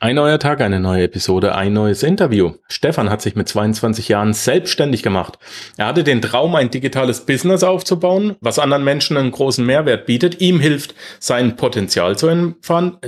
Ein neuer Tag, eine neue Episode, ein neues Interview. Stefan hat sich mit 22 Jahren selbstständig gemacht. Er hatte den Traum, ein digitales Business aufzubauen, was anderen Menschen einen großen Mehrwert bietet, ihm hilft, sein Potenzial zu,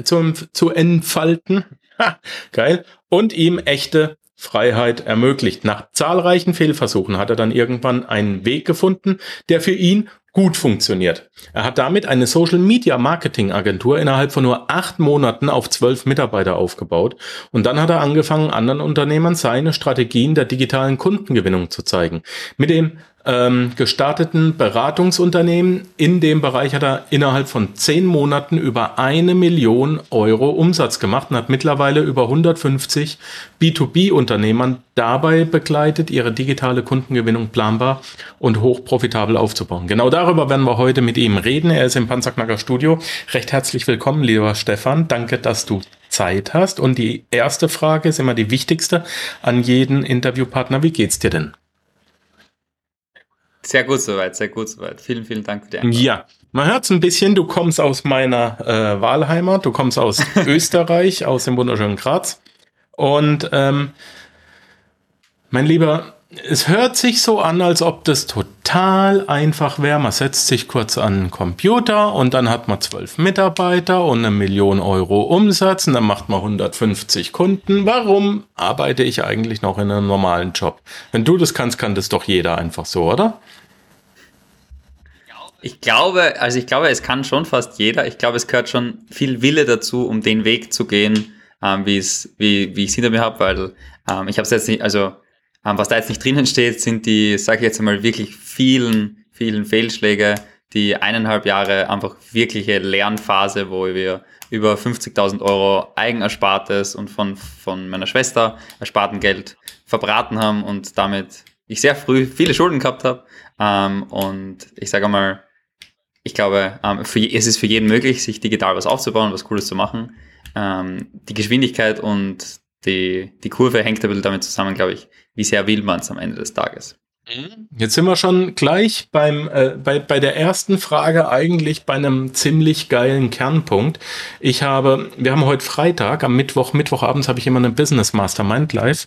zu, zu entfalten. Ha, geil. Und ihm echte Freiheit ermöglicht. Nach zahlreichen Fehlversuchen hat er dann irgendwann einen Weg gefunden, der für ihn gut funktioniert. Er hat damit eine Social Media Marketing Agentur innerhalb von nur acht Monaten auf zwölf Mitarbeiter aufgebaut und dann hat er angefangen, anderen Unternehmern seine Strategien der digitalen Kundengewinnung zu zeigen. Mit dem ähm, gestarteten Beratungsunternehmen. In dem Bereich hat er innerhalb von zehn Monaten über eine Million Euro Umsatz gemacht und hat mittlerweile über 150 B2B-Unternehmern dabei begleitet, ihre digitale Kundengewinnung planbar und hochprofitabel aufzubauen. Genau darüber werden wir heute mit ihm reden. Er ist im Panzerknacker Studio. Recht herzlich willkommen, lieber Stefan. Danke, dass du Zeit hast. Und die erste Frage ist immer die wichtigste an jeden Interviewpartner. Wie geht's dir denn? Sehr gut soweit, sehr gut soweit. Vielen, vielen Dank für die Einladung. Ja, man hört es ein bisschen, du kommst aus meiner äh, Wahlheimat, du kommst aus Österreich, aus dem wunderschönen Graz. Und ähm, mein Lieber, es hört sich so an, als ob das total einfach wäre. Man setzt sich kurz an den Computer und dann hat man zwölf Mitarbeiter und eine Million Euro Umsatz und dann macht man 150 Kunden. Warum arbeite ich eigentlich noch in einem normalen Job? Wenn du das kannst, kann das doch jeder einfach so, oder? Ich glaube, also ich glaube, es kann schon fast jeder. Ich glaube, es gehört schon viel Wille dazu, um den Weg zu gehen, ähm, wie wie, wie ich es hinter mir habe, weil ähm, ich habe es jetzt nicht, also was da jetzt nicht drinnen steht, sind die, sage ich jetzt einmal, wirklich vielen, vielen Fehlschläge, die eineinhalb Jahre einfach wirkliche Lernphase, wo wir über 50.000 Euro Eigenerspartes und von, von meiner Schwester ersparten Geld verbraten haben und damit ich sehr früh viele Schulden gehabt habe. Ähm, und ich sage mal, ich glaube, ähm, für, es ist für jeden möglich, sich digital was aufzubauen, was Cooles zu machen. Ähm, die Geschwindigkeit und die, die Kurve hängt ein bisschen damit zusammen, glaube ich, wie sehr will man es am Ende des Tages. Mhm. Jetzt sind wir schon gleich beim, äh, bei, bei der ersten Frage eigentlich bei einem ziemlich geilen Kernpunkt. Ich habe, wir haben heute Freitag, am Mittwoch, Mittwochabends habe ich immer eine Business Mastermind live.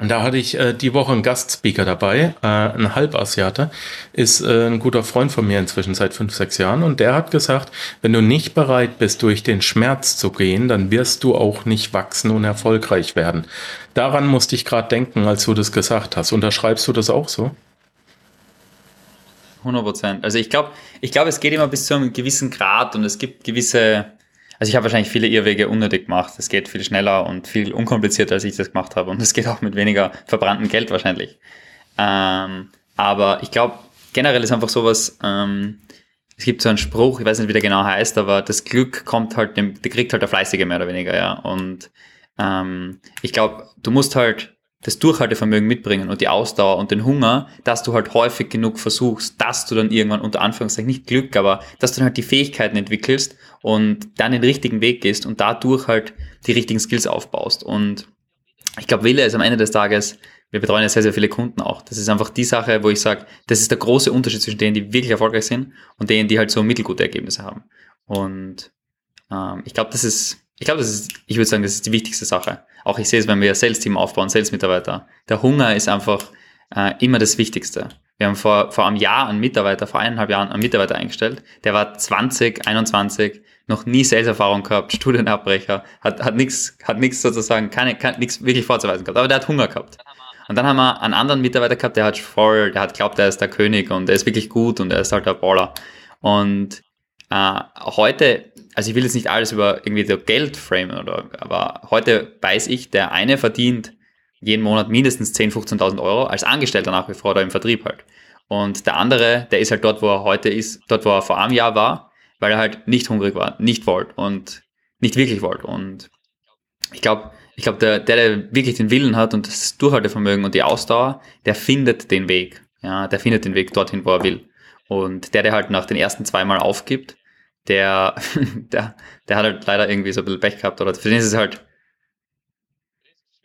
Und da hatte ich äh, die Woche einen Gastspeaker dabei, äh, ein Halbasiate, ist äh, ein guter Freund von mir inzwischen seit fünf, sechs Jahren. Und der hat gesagt, wenn du nicht bereit bist, durch den Schmerz zu gehen, dann wirst du auch nicht wachsen und erfolgreich werden. Daran musste ich gerade denken, als du das gesagt hast. Unterschreibst du das auch so? 100 Prozent. Also ich glaube, ich glaube, es geht immer bis zu einem gewissen Grad und es gibt gewisse also ich habe wahrscheinlich viele Irrwege unnötig gemacht. Es geht viel schneller und viel unkomplizierter, als ich das gemacht habe. Und es geht auch mit weniger verbranntem Geld wahrscheinlich. Ähm, aber ich glaube, generell ist einfach sowas, ähm, es gibt so einen Spruch, ich weiß nicht, wie der genau heißt, aber das Glück kommt halt, dem, der kriegt halt der Fleißige mehr oder weniger, ja. Und ähm, ich glaube, du musst halt das Durchhaltevermögen mitbringen und die Ausdauer und den Hunger, dass du halt häufig genug versuchst, dass du dann irgendwann unter Anführungszeichen nicht Glück, aber dass du dann halt die Fähigkeiten entwickelst und dann den richtigen Weg gehst und dadurch halt die richtigen Skills aufbaust. Und ich glaube, Wille ist am Ende des Tages, wir betreuen ja sehr, sehr viele Kunden auch. Das ist einfach die Sache, wo ich sage, das ist der große Unterschied zwischen denen, die wirklich erfolgreich sind und denen, die halt so mittelgute Ergebnisse haben. Und ähm, ich glaube, das ist, ich glaube, das ist, ich würde sagen, das ist die wichtigste Sache. Auch ich sehe es, wenn wir Sales-Team aufbauen, Sales-Mitarbeiter. Der Hunger ist einfach äh, immer das Wichtigste. Wir haben vor, vor einem Jahr einen Mitarbeiter, vor eineinhalb Jahren einen Mitarbeiter eingestellt, der war 20, 21, noch nie Sales-Erfahrung gehabt, Studienabbrecher, hat, hat nichts hat nix sozusagen, keine, keine, nichts wirklich vorzuweisen gehabt, aber der hat Hunger gehabt. Und dann haben wir einen anderen Mitarbeiter gehabt, der hat voll, der hat glaubt, er ist der König und er ist wirklich gut und er ist halt der Baller. Und äh, heute, also ich will jetzt nicht alles über irgendwie so Geld framen, oder, aber heute weiß ich, der eine verdient jeden Monat mindestens 10.000, 15.000 Euro als Angestellter nach wie vor oder im Vertrieb halt. Und der andere, der ist halt dort, wo er heute ist, dort, wo er vor einem Jahr war, weil er halt nicht hungrig war, nicht wollte und nicht wirklich wollte. Und ich glaube, ich glaube, der, der, der wirklich den Willen hat und das Durchhaltevermögen und die Ausdauer, der findet den Weg. Ja, der findet den Weg dorthin, wo er will. Und der, der halt nach den ersten zweimal aufgibt, der, der, der hat halt leider irgendwie so ein bisschen Pech gehabt. Oder für den ist es halt,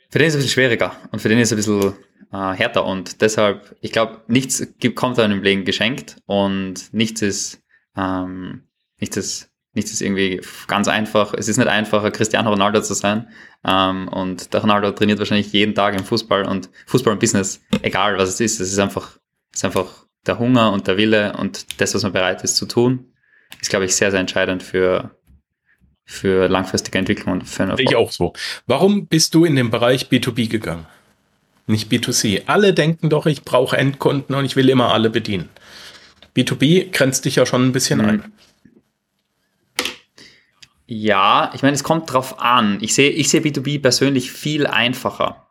für den ist es ein bisschen schwieriger und für den ist es ein bisschen äh, härter. Und deshalb, ich glaube, nichts kommt einem im Leben geschenkt und nichts ist, ähm, nichts ist nichts ist irgendwie ganz einfach. Es ist nicht einfacher, Cristiano Ronaldo zu sein. Ähm, und der Ronaldo trainiert wahrscheinlich jeden Tag im Fußball und Fußball und Business, egal was es ist, es ist einfach, es ist einfach der Hunger und der Wille und das, was man bereit ist zu tun, ist, glaube ich, sehr, sehr entscheidend für, für langfristige Entwicklung und für Ich auch so. Warum bist du in den Bereich B2B gegangen? Nicht B2C. Alle denken doch, ich brauche Endkunden und ich will immer alle bedienen. B2B grenzt dich ja schon ein bisschen mhm. ein. Ja, ich meine, es kommt drauf an. Ich sehe, ich sehe B2B persönlich viel einfacher.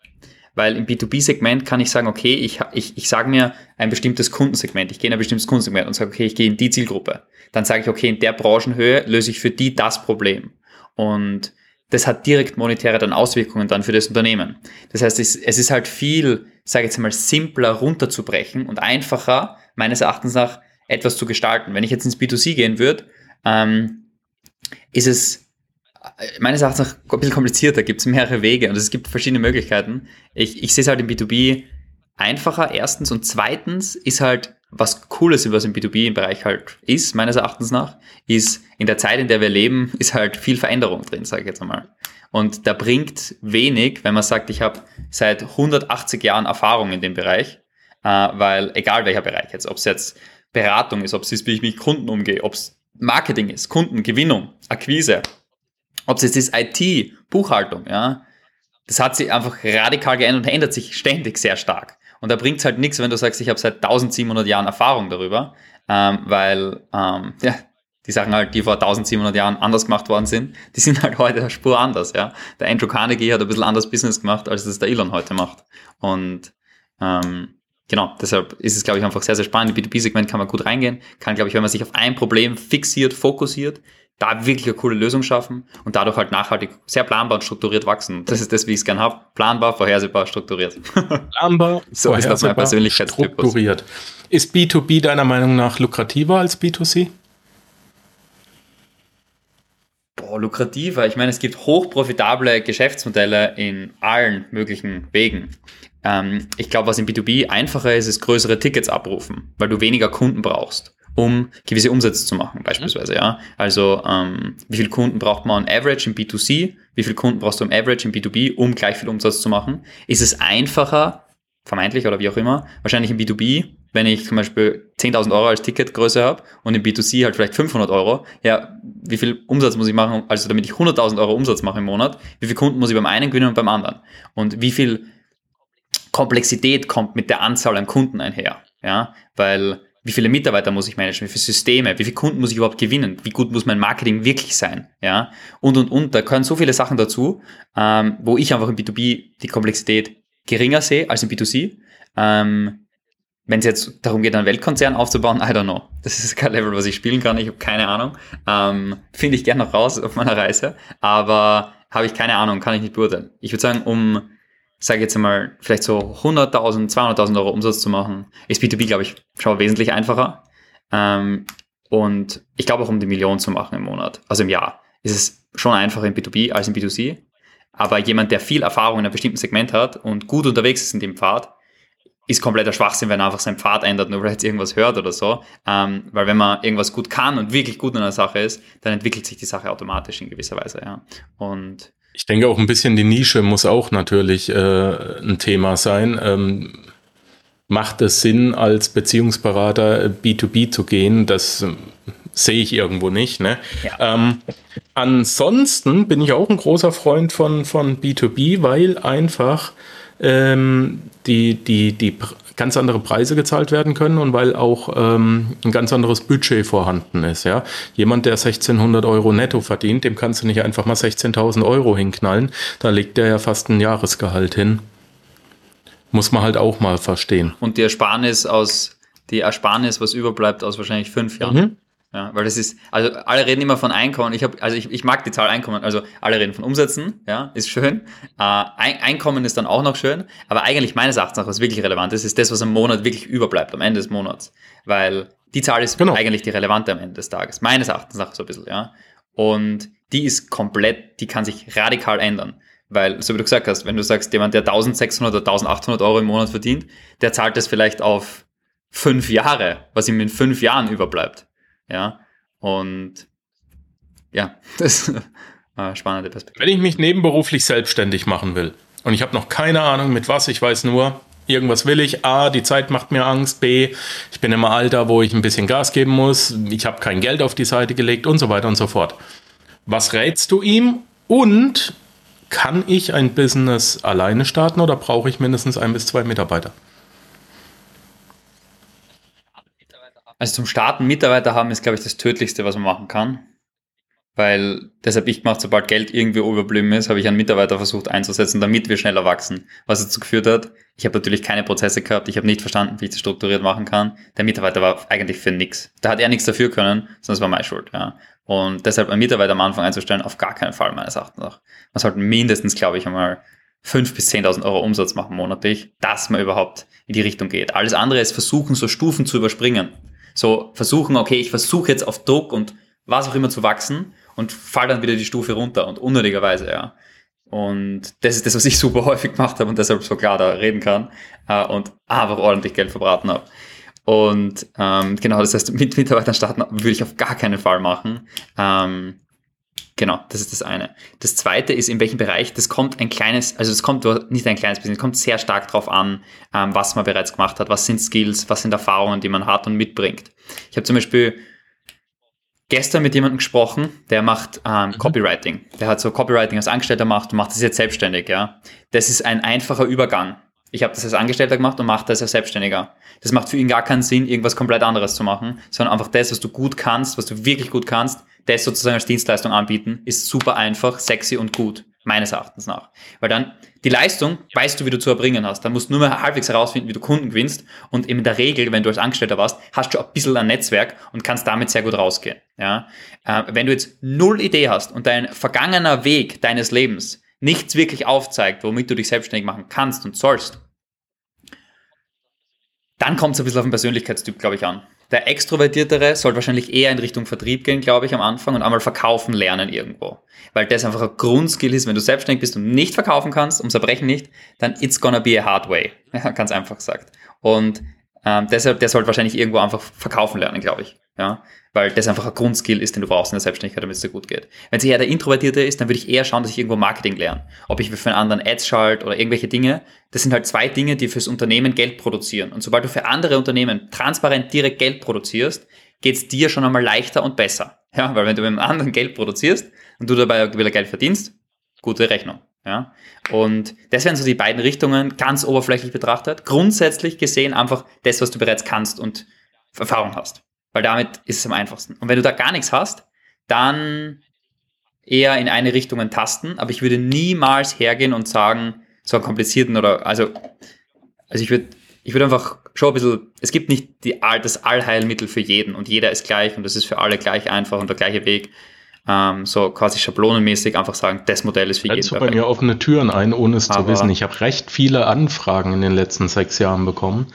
Weil im B2B-Segment kann ich sagen, okay, ich, ich, ich sage mir ein bestimmtes Kundensegment, ich gehe in ein bestimmtes Kundensegment und sage, okay, ich gehe in die Zielgruppe. Dann sage ich, okay, in der Branchenhöhe löse ich für die das Problem. Und das hat direkt monetäre dann Auswirkungen dann für das Unternehmen. Das heißt, es, es ist halt viel, sage ich jetzt mal, simpler runterzubrechen und einfacher, meines Erachtens nach, etwas zu gestalten. Wenn ich jetzt ins B2C gehen würde, ähm, ist es meines Erachtens noch ein bisschen komplizierter, gibt es mehrere Wege und es gibt verschiedene Möglichkeiten. Ich, ich sehe es halt im B2B einfacher, erstens, und zweitens ist halt was Cooles, was im B2B im Bereich halt ist, meines Erachtens nach, ist in der Zeit, in der wir leben, ist halt viel Veränderung drin, sage ich jetzt einmal. Und da bringt wenig, wenn man sagt, ich habe seit 180 Jahren Erfahrung in dem Bereich, äh, weil egal welcher Bereich jetzt, ob es jetzt Beratung ist, ob es ist, wie ich mit Kunden umgehe, ob es Marketing ist, Kundengewinnung, Akquise, ob es jetzt ist IT, Buchhaltung, ja, das hat sich einfach radikal geändert und ändert sich ständig sehr stark. Und da bringt es halt nichts, wenn du sagst, ich habe seit 1700 Jahren Erfahrung darüber, ähm, weil ähm, ja, die Sachen halt, die vor 1700 Jahren anders gemacht worden sind, die sind halt heute Spur anders. Ja? Der Andrew Carnegie hat ein bisschen anders Business gemacht, als das der Elon heute macht. Und ähm, genau, deshalb ist es, glaube ich, einfach sehr, sehr spannend. Im B2B-Segment kann man gut reingehen, kann, glaube ich, wenn man sich auf ein Problem fixiert, fokussiert, da wirklich eine coole Lösung schaffen und dadurch halt nachhaltig sehr planbar und strukturiert wachsen. Das ist das, wie ich es gerne habe. Planbar, vorhersehbar, strukturiert. Planbar, so ist das mein Persönlichkeitstypus. Strukturiert. Ist B2B deiner Meinung nach lukrativer als B2C? Boah, lukrativer. Ich meine, es gibt hochprofitable Geschäftsmodelle in allen möglichen Wegen. Ähm, ich glaube, was im B2B einfacher ist, ist größere Tickets abrufen, weil du weniger Kunden brauchst um gewisse Umsätze zu machen, beispielsweise, ja. Also, ähm, wie viele Kunden braucht man on average im B2C? Wie viele Kunden brauchst du im average im B2B, um gleich viel Umsatz zu machen? Ist es einfacher, vermeintlich oder wie auch immer, wahrscheinlich im B2B, wenn ich zum Beispiel 10.000 Euro als Ticketgröße habe und im B2C halt vielleicht 500 Euro, ja, wie viel Umsatz muss ich machen, also damit ich 100.000 Euro Umsatz mache im Monat, wie viele Kunden muss ich beim einen gewinnen und beim anderen? Und wie viel Komplexität kommt mit der Anzahl an Kunden einher? Ja, weil wie viele Mitarbeiter muss ich managen, wie viele Systeme, wie viele Kunden muss ich überhaupt gewinnen, wie gut muss mein Marketing wirklich sein, ja, und, und, und, da gehören so viele Sachen dazu, ähm, wo ich einfach im B2B die Komplexität geringer sehe als im B2C. Ähm, wenn es jetzt darum geht, einen Weltkonzern aufzubauen, I don't know. Das ist kein Level, was ich spielen kann, ich habe keine Ahnung. Ähm, Finde ich gerne noch raus auf meiner Reise, aber habe ich keine Ahnung, kann ich nicht beurteilen. Ich würde sagen, um sage jetzt einmal, vielleicht so 100.000, 200.000 Euro Umsatz zu machen, ist B2B, glaube ich, schon wesentlich einfacher. Ähm, und ich glaube auch, um die Million zu machen im Monat, also im Jahr, ist es schon einfacher in B2B als in B2C. Aber jemand, der viel Erfahrung in einem bestimmten Segment hat und gut unterwegs ist in dem Pfad, ist kompletter Schwachsinn, wenn er einfach seinen Pfad ändert, nur weil er jetzt irgendwas hört oder so. Ähm, weil wenn man irgendwas gut kann und wirklich gut in einer Sache ist, dann entwickelt sich die Sache automatisch in gewisser Weise, ja. Und ich denke auch ein bisschen die Nische muss auch natürlich äh, ein Thema sein. Ähm, macht es Sinn, als Beziehungsberater B2B zu gehen? Das äh, sehe ich irgendwo nicht. Ne? Ja. Ähm, ansonsten bin ich auch ein großer Freund von, von B2B, weil einfach ähm, die, die, die ganz andere Preise gezahlt werden können und weil auch ähm, ein ganz anderes Budget vorhanden ist. Ja? Jemand, der 1600 Euro netto verdient, dem kannst du nicht einfach mal 16.000 Euro hinknallen. Da legt der ja fast ein Jahresgehalt hin. Muss man halt auch mal verstehen. Und die Ersparnis aus, die Ersparnis, was überbleibt aus wahrscheinlich fünf Jahren. Mhm. Ja, weil das ist, also alle reden immer von Einkommen. Ich habe, also ich, ich mag die Zahl Einkommen. Also alle reden von Umsätzen, ja, ist schön. Äh, Einkommen ist dann auch noch schön. Aber eigentlich meines Erachtens nach, was wirklich relevant ist, ist das, was am Monat wirklich überbleibt, am Ende des Monats. Weil die Zahl ist genau. eigentlich die relevante am Ende des Tages. Meines Erachtens nach so ein bisschen, ja. Und die ist komplett, die kann sich radikal ändern. Weil, so wie du gesagt hast, wenn du sagst, jemand, der 1600 oder 1800 Euro im Monat verdient, der zahlt das vielleicht auf fünf Jahre, was ihm in fünf Jahren überbleibt. Ja, und ja, das ist eine spannende Perspektive. Wenn ich mich nebenberuflich selbstständig machen will und ich habe noch keine Ahnung mit was, ich weiß nur, irgendwas will ich. A, die Zeit macht mir Angst. B, ich bin im Alter, wo ich ein bisschen Gas geben muss. Ich habe kein Geld auf die Seite gelegt und so weiter und so fort. Was rätst du ihm? Und kann ich ein Business alleine starten oder brauche ich mindestens ein bis zwei Mitarbeiter? Also zum Starten Mitarbeiter haben ist, glaube ich, das Tödlichste, was man machen kann. Weil deshalb ich gemacht, sobald Geld irgendwie überblieben ist, habe ich einen Mitarbeiter versucht einzusetzen, damit wir schneller wachsen. Was dazu geführt hat, ich habe natürlich keine Prozesse gehabt, ich habe nicht verstanden, wie ich das strukturiert machen kann. Der Mitarbeiter war eigentlich für nichts. Da hat er nichts dafür können, sondern es war meine Schuld. Ja. Und deshalb einen Mitarbeiter am Anfang einzustellen, auf gar keinen Fall meines Erachtens nach. Man sollte mindestens, glaube ich, einmal 5.000 bis 10.000 Euro Umsatz machen monatlich, dass man überhaupt in die Richtung geht. Alles andere ist versuchen, so Stufen zu überspringen. So versuchen, okay, ich versuche jetzt auf Druck und was auch immer zu wachsen und fall dann wieder die Stufe runter und unnötigerweise, ja. Und das ist das, was ich super häufig gemacht habe und deshalb so klar da reden kann äh, und einfach ordentlich Geld verbraten habe. Und ähm, genau, das heißt, mit Mitarbeitern starten würde ich auf gar keinen Fall machen. Ähm, genau, das ist das eine. Das zweite ist, in welchem Bereich, das kommt ein kleines, also es kommt nicht ein kleines bisschen, es kommt sehr stark darauf an, ähm, was man bereits gemacht hat, was sind Skills, was sind Erfahrungen, die man hat und mitbringt. Ich habe zum Beispiel gestern mit jemandem gesprochen, der macht ähm, mhm. Copywriting. Der hat so Copywriting als Angestellter gemacht und macht das jetzt selbstständig, ja. Das ist ein einfacher Übergang. Ich habe das als Angestellter gemacht und mache das als Selbstständiger. Das macht für ihn gar keinen Sinn, irgendwas komplett anderes zu machen, sondern einfach das, was du gut kannst, was du wirklich gut kannst, das sozusagen als Dienstleistung anbieten, ist super einfach, sexy und gut meines Erachtens nach. Weil dann die Leistung weißt du, wie du zu erbringen hast. Dann musst du nur mal halbwegs herausfinden, wie du Kunden gewinnst. Und in der Regel, wenn du als Angestellter warst, hast du ein bisschen ein Netzwerk und kannst damit sehr gut rausgehen. Ja? Äh, wenn du jetzt null Idee hast und dein vergangener Weg deines Lebens nichts wirklich aufzeigt, womit du dich selbstständig machen kannst und sollst, dann kommt es ein bisschen auf den Persönlichkeitstyp, glaube ich, an. Der Extrovertiertere soll wahrscheinlich eher in Richtung Vertrieb gehen, glaube ich, am Anfang und einmal verkaufen lernen irgendwo. Weil das einfach ein Grundskill ist. Wenn du selbstständig bist und nicht verkaufen kannst, ums Erbrechen nicht, dann it's gonna be a hard way. Ja, ganz einfach gesagt. Und ähm, deshalb, der sollte wahrscheinlich irgendwo einfach verkaufen lernen, glaube ich. Ja, weil das einfach ein Grundskill ist, den du brauchst in der Selbstständigkeit, damit es dir gut geht. Wenn es eher der Introvertierte ist, dann würde ich eher schauen, dass ich irgendwo Marketing lerne. Ob ich für einen anderen Ads schalte oder irgendwelche Dinge. Das sind halt zwei Dinge, die fürs Unternehmen Geld produzieren. Und sobald du für andere Unternehmen transparent direkt Geld produzierst, geht es dir schon einmal leichter und besser. Ja, weil wenn du mit einem anderen Geld produzierst und du dabei wieder Geld verdienst, gute Rechnung. Ja, und das wären so die beiden Richtungen, ganz oberflächlich betrachtet. Grundsätzlich gesehen einfach das, was du bereits kannst und Erfahrung hast. Weil damit ist es am einfachsten. Und wenn du da gar nichts hast, dann eher in eine Richtung tasten. Aber ich würde niemals hergehen und sagen, so einen komplizierten oder, also, also ich würde, ich würde einfach schon ein bisschen, es gibt nicht die, das Allheilmittel für jeden und jeder ist gleich und das ist für alle gleich einfach und der gleiche Weg ähm, so quasi schablonenmäßig einfach sagen, das Modell ist für jeden. Du bei mir offene Türen ein, ohne es Aber zu wissen. Ich habe recht viele Anfragen in den letzten sechs Jahren bekommen,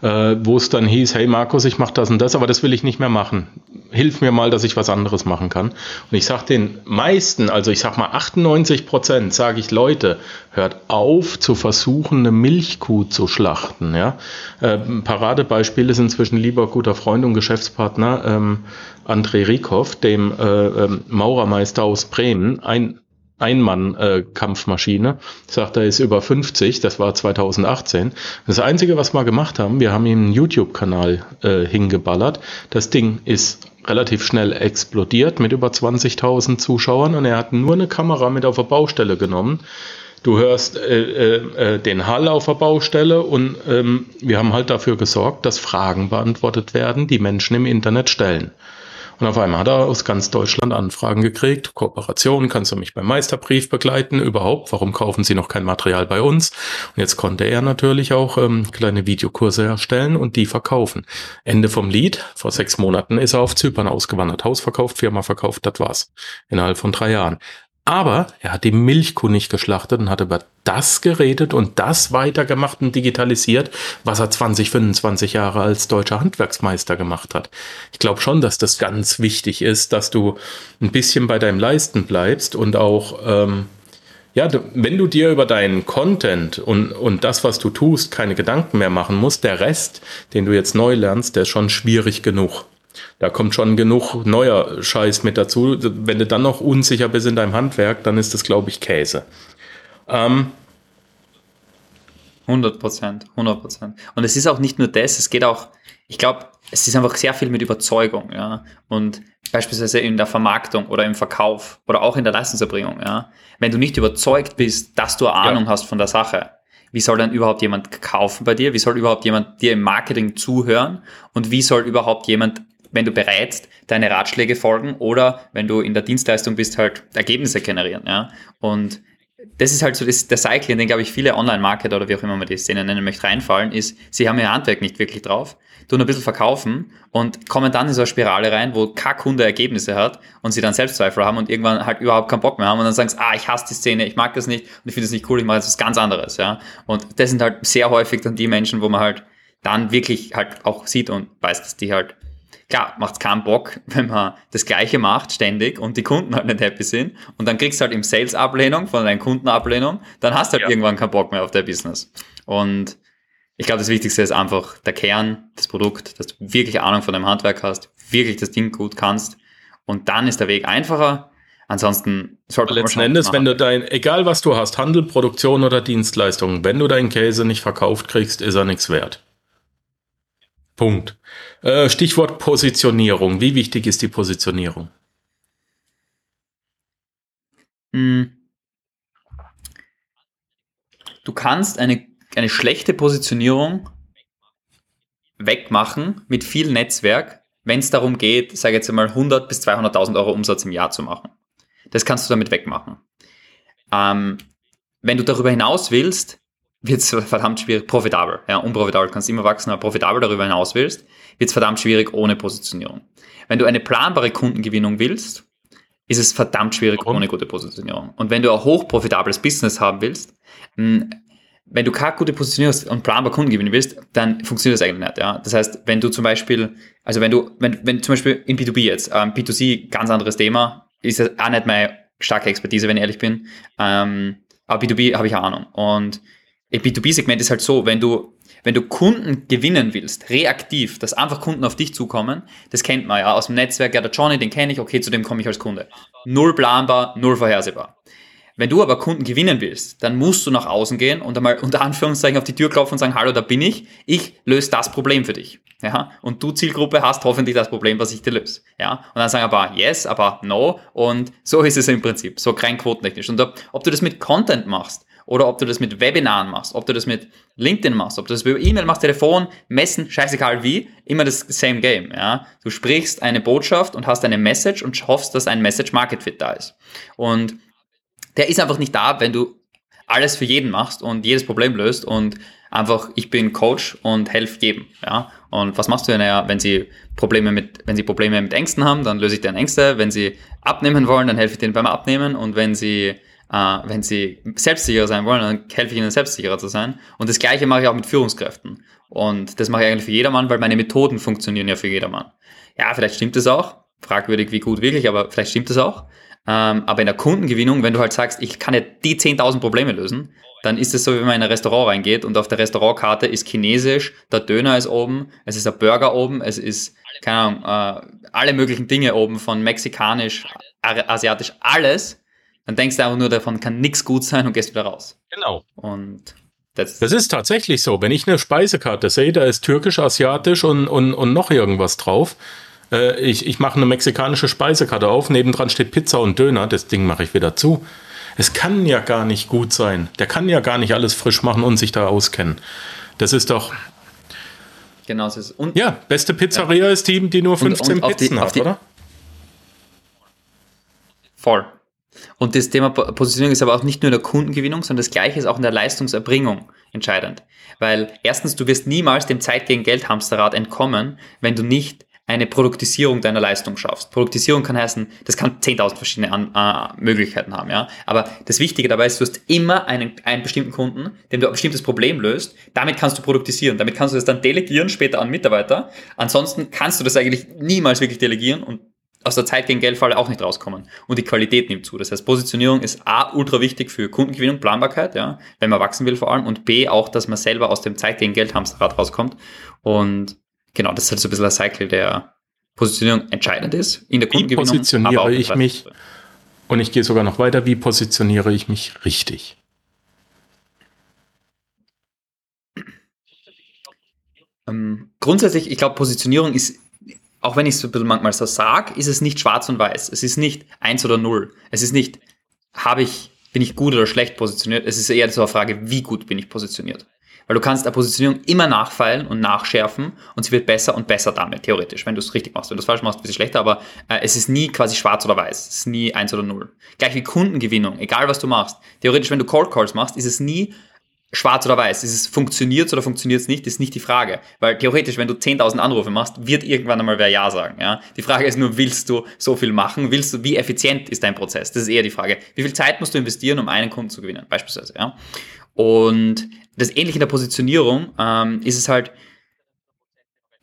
äh, wo es dann hieß, hey Markus, ich mache das und das, aber das will ich nicht mehr machen. Hilf mir mal, dass ich was anderes machen kann. Und ich sage den meisten, also ich sage mal 98 Prozent, sage ich Leute, hört auf zu versuchen, eine Milchkuh zu schlachten. Ja? Äh, Paradebeispiel ist inzwischen lieber guter Freund und Geschäftspartner ähm, André Rieckhoff, dem äh, ähm, Maurermeister aus Bremen, ein Einmann-Kampfmaschine. Äh, sagt, er ist über 50, das war 2018. Das Einzige, was wir gemacht haben, wir haben ihm einen YouTube-Kanal äh, hingeballert. Das Ding ist relativ schnell explodiert mit über 20.000 Zuschauern und er hat nur eine Kamera mit auf der Baustelle genommen. Du hörst äh, äh, äh den Hall auf der Baustelle und ähm, wir haben halt dafür gesorgt, dass Fragen beantwortet werden, die Menschen im Internet stellen. Und auf einmal hat er aus ganz Deutschland Anfragen gekriegt. Kooperation, kannst du mich beim Meisterbrief begleiten? Überhaupt, warum kaufen Sie noch kein Material bei uns? Und jetzt konnte er natürlich auch ähm, kleine Videokurse erstellen und die verkaufen. Ende vom Lied. Vor sechs Monaten ist er auf Zypern ausgewandert. Haus verkauft, Firma verkauft, das war's. Innerhalb von drei Jahren. Aber er hat die Milchkuh nicht geschlachtet und hat über das geredet und das weitergemacht und digitalisiert, was er 20, 25 Jahre als deutscher Handwerksmeister gemacht hat. Ich glaube schon, dass das ganz wichtig ist, dass du ein bisschen bei deinem Leisten bleibst und auch, ähm, ja, wenn du dir über deinen Content und, und das, was du tust, keine Gedanken mehr machen musst, der Rest, den du jetzt neu lernst, der ist schon schwierig genug. Da kommt schon genug neuer Scheiß mit dazu. Wenn du dann noch unsicher bist in deinem Handwerk, dann ist das, glaube ich, Käse. Ähm, 100 Prozent, 100 Prozent. Und es ist auch nicht nur das, es geht auch, ich glaube, es ist einfach sehr viel mit Überzeugung, ja. Und beispielsweise in der Vermarktung oder im Verkauf oder auch in der Leistungserbringung, ja. Wenn du nicht überzeugt bist, dass du Ahnung ja. hast von der Sache, wie soll dann überhaupt jemand kaufen bei dir? Wie soll überhaupt jemand dir im Marketing zuhören? Und wie soll überhaupt jemand, wenn du bereitst, deine Ratschläge folgen oder wenn du in der Dienstleistung bist, halt Ergebnisse generieren, ja? Und das ist halt so das, der Cycle, in den, glaube ich, viele Online-Marketer oder wie auch immer man die Szene nennen möchte, reinfallen, ist, sie haben ihr Handwerk nicht wirklich drauf, tun ein bisschen verkaufen und kommen dann in so eine Spirale rein, wo kein Kunde Ergebnisse hat und sie dann Selbstzweifel haben und irgendwann halt überhaupt keinen Bock mehr haben und dann sagen sie, ah, ich hasse die Szene, ich mag das nicht und ich finde es nicht cool, ich mache jetzt was ganz anderes, ja. Und das sind halt sehr häufig dann die Menschen, wo man halt dann wirklich halt auch sieht und weiß, dass die halt Klar, macht keinen Bock, wenn man das Gleiche macht ständig und die Kunden halt nicht happy sind und dann kriegst du halt im Sales Ablehnung von deinen Kunden Ablehnung, dann hast du halt ja. irgendwann keinen Bock mehr auf dein Business. Und ich glaube, das Wichtigste ist einfach der Kern, das Produkt, dass du wirklich Ahnung von deinem Handwerk hast, wirklich das Ding gut kannst und dann ist der Weg einfacher. Ansonsten sollte man Letzten Endes, wenn du dein, egal was du hast, Handel, Produktion oder Dienstleistung, wenn du deinen Käse nicht verkauft kriegst, ist er nichts wert. Punkt. Äh, Stichwort Positionierung. Wie wichtig ist die Positionierung? Hm. Du kannst eine, eine schlechte Positionierung wegmachen mit viel Netzwerk, wenn es darum geht, sage jetzt einmal 100 bis 200.000 Euro Umsatz im Jahr zu machen. Das kannst du damit wegmachen. Ähm, wenn du darüber hinaus willst, wird es verdammt schwierig, profitabel. Ja, unprofitabel kannst immer wachsen, aber profitabel darüber hinaus willst, wird es verdammt schwierig ohne Positionierung. Wenn du eine planbare Kundengewinnung willst, ist es verdammt schwierig ohne gute Positionierung. Und wenn du ein hochprofitables Business haben willst, hm, wenn du keine gute Positionierung hast und planbar Kunden gewinnen willst, dann funktioniert das eigentlich nicht. Ja? Das heißt, wenn du zum Beispiel, also wenn du, wenn, wenn zum Beispiel in B2B jetzt, ähm, B2C, ganz anderes Thema, ist das auch nicht meine starke Expertise, wenn ich ehrlich bin. Ähm, aber B2B habe ich eine Ahnung. Und im B2B-Segment ist halt so, wenn du, wenn du Kunden gewinnen willst, reaktiv, dass einfach Kunden auf dich zukommen, das kennt man ja aus dem Netzwerk, ja, der Johnny, den kenne ich, okay, zu dem komme ich als Kunde. Null planbar, null vorhersehbar. Wenn du aber Kunden gewinnen willst, dann musst du nach außen gehen und einmal unter Anführungszeichen auf die Tür klopfen und sagen, hallo, da bin ich, ich löse das Problem für dich. Ja, und du Zielgruppe hast hoffentlich das Problem, was ich dir löse. Ja, und dann sagen aber yes, aber no und so ist es im Prinzip, so rein quotentechnisch. Und ob, ob du das mit Content machst, oder ob du das mit Webinaren machst, ob du das mit LinkedIn machst, ob du das über E-Mail machst, Telefon, Messen, scheißegal wie, immer das same game, ja. Du sprichst eine Botschaft und hast eine Message und hoffst, dass ein Message Market Fit da ist. Und der ist einfach nicht da, wenn du alles für jeden machst und jedes Problem löst und einfach, ich bin Coach und helfe jedem, ja. Und was machst du? Naja, wenn sie Probleme mit, wenn sie Probleme mit Ängsten haben, dann löse ich deren Ängste. Wenn sie abnehmen wollen, dann helfe ich denen beim Abnehmen. Und wenn sie äh, wenn sie selbstsicherer sein wollen, dann helfe ich ihnen selbstsicherer zu sein. Und das Gleiche mache ich auch mit Führungskräften. Und das mache ich eigentlich für jedermann, weil meine Methoden funktionieren ja für jedermann. Ja, vielleicht stimmt es auch. Fragwürdig, wie gut wirklich, aber vielleicht stimmt es auch. Ähm, aber in der Kundengewinnung, wenn du halt sagst, ich kann ja die 10.000 Probleme lösen, dann ist es so, wie man in ein Restaurant reingeht und auf der Restaurantkarte ist Chinesisch, der Döner ist oben, es ist ein Burger oben, es ist, keine Ahnung, äh, alle möglichen Dinge oben, von mexikanisch, asiatisch, alles dann denkst du einfach nur, davon kann nichts gut sein und gehst wieder raus. Genau. Und das, das ist tatsächlich so. Wenn ich eine Speisekarte sehe, da ist türkisch, asiatisch und, und, und noch irgendwas drauf. Äh, ich ich mache eine mexikanische Speisekarte auf, nebendran steht Pizza und Döner, das Ding mache ich wieder zu. Es kann ja gar nicht gut sein. Der kann ja gar nicht alles frisch machen und sich da auskennen. Das ist doch. Genau, es ist. Und, ja, beste Pizzeria ja. ist die, die nur 15 und, und Pizzen die, hat, die, oder? Voll. Und das Thema Positionierung ist aber auch nicht nur in der Kundengewinnung, sondern das Gleiche ist auch in der Leistungserbringung entscheidend. Weil erstens, du wirst niemals dem Zeit gegen Geld Hamsterrad entkommen, wenn du nicht eine Produktisierung deiner Leistung schaffst. Produktisierung kann heißen, das kann 10.000 verschiedene An äh, Möglichkeiten haben, ja. Aber das Wichtige dabei ist, du hast immer einen, einen bestimmten Kunden, dem du ein bestimmtes Problem löst. Damit kannst du produktisieren. Damit kannst du das dann delegieren später an Mitarbeiter. Ansonsten kannst du das eigentlich niemals wirklich delegieren und aus der Zeit gegen Geldfalle auch nicht rauskommen. Und die Qualität nimmt zu. Das heißt, Positionierung ist A, ultra wichtig für Kundengewinnung, Planbarkeit, ja, wenn man wachsen will vor allem. Und B, auch, dass man selber aus dem Zeit gegen Geld Hamsterrad rauskommt. Und genau, das ist halt so ein bisschen ein Cycle, der Positionierung entscheidend ist in der Kundengewinnung. Wie positioniere ich mich? Und ich gehe sogar noch weiter. Wie positioniere ich mich richtig? Ähm, grundsätzlich, ich glaube, Positionierung ist, auch wenn ich es manchmal so sage, ist es nicht schwarz und weiß. Es ist nicht eins oder null. Es ist nicht, habe ich, bin ich gut oder schlecht positioniert. Es ist eher so eine Frage, wie gut bin ich positioniert. Weil du kannst eine Positionierung immer nachfeilen und nachschärfen und sie wird besser und besser damit, theoretisch, wenn du es richtig machst. Wenn du es falsch machst, wird sie schlechter, aber äh, es ist nie quasi schwarz oder weiß. Es ist nie eins oder null. Gleich wie Kundengewinnung, egal was du machst. Theoretisch, wenn du Cold Calls machst, ist es nie schwarz oder weiß. Ist es funktioniert oder funktioniert es nicht, ist nicht die Frage. Weil theoretisch, wenn du 10.000 Anrufe machst, wird irgendwann einmal wer Ja sagen. Ja? Die Frage ist nur, willst du so viel machen? Willst du, wie effizient ist dein Prozess? Das ist eher die Frage. Wie viel Zeit musst du investieren, um einen Kunden zu gewinnen? Beispielsweise. Ja? Und das Ähnliche in der Positionierung ähm, ist es halt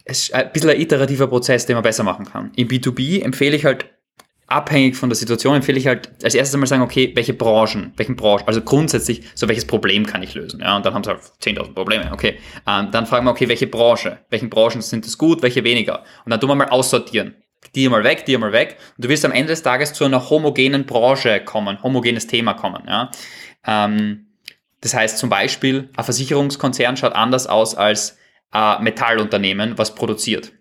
es ist ein bisschen ein iterativer Prozess, den man besser machen kann. Im B2B empfehle ich halt, abhängig von der Situation, empfehle ich halt als erstes einmal sagen, okay, welche Branchen, welchen Branchen, also grundsätzlich, so welches Problem kann ich lösen, ja, und dann haben sie halt 10.000 Probleme, okay. Ähm, dann fragen wir, okay, welche Branche, welchen Branchen sind es gut, welche weniger. Und dann tun wir mal aussortieren. Die mal weg, die mal weg. Und du wirst am Ende des Tages zu einer homogenen Branche kommen, homogenes Thema kommen, ja. Ähm, das heißt zum Beispiel, ein Versicherungskonzern schaut anders aus als ein Metallunternehmen, was produziert.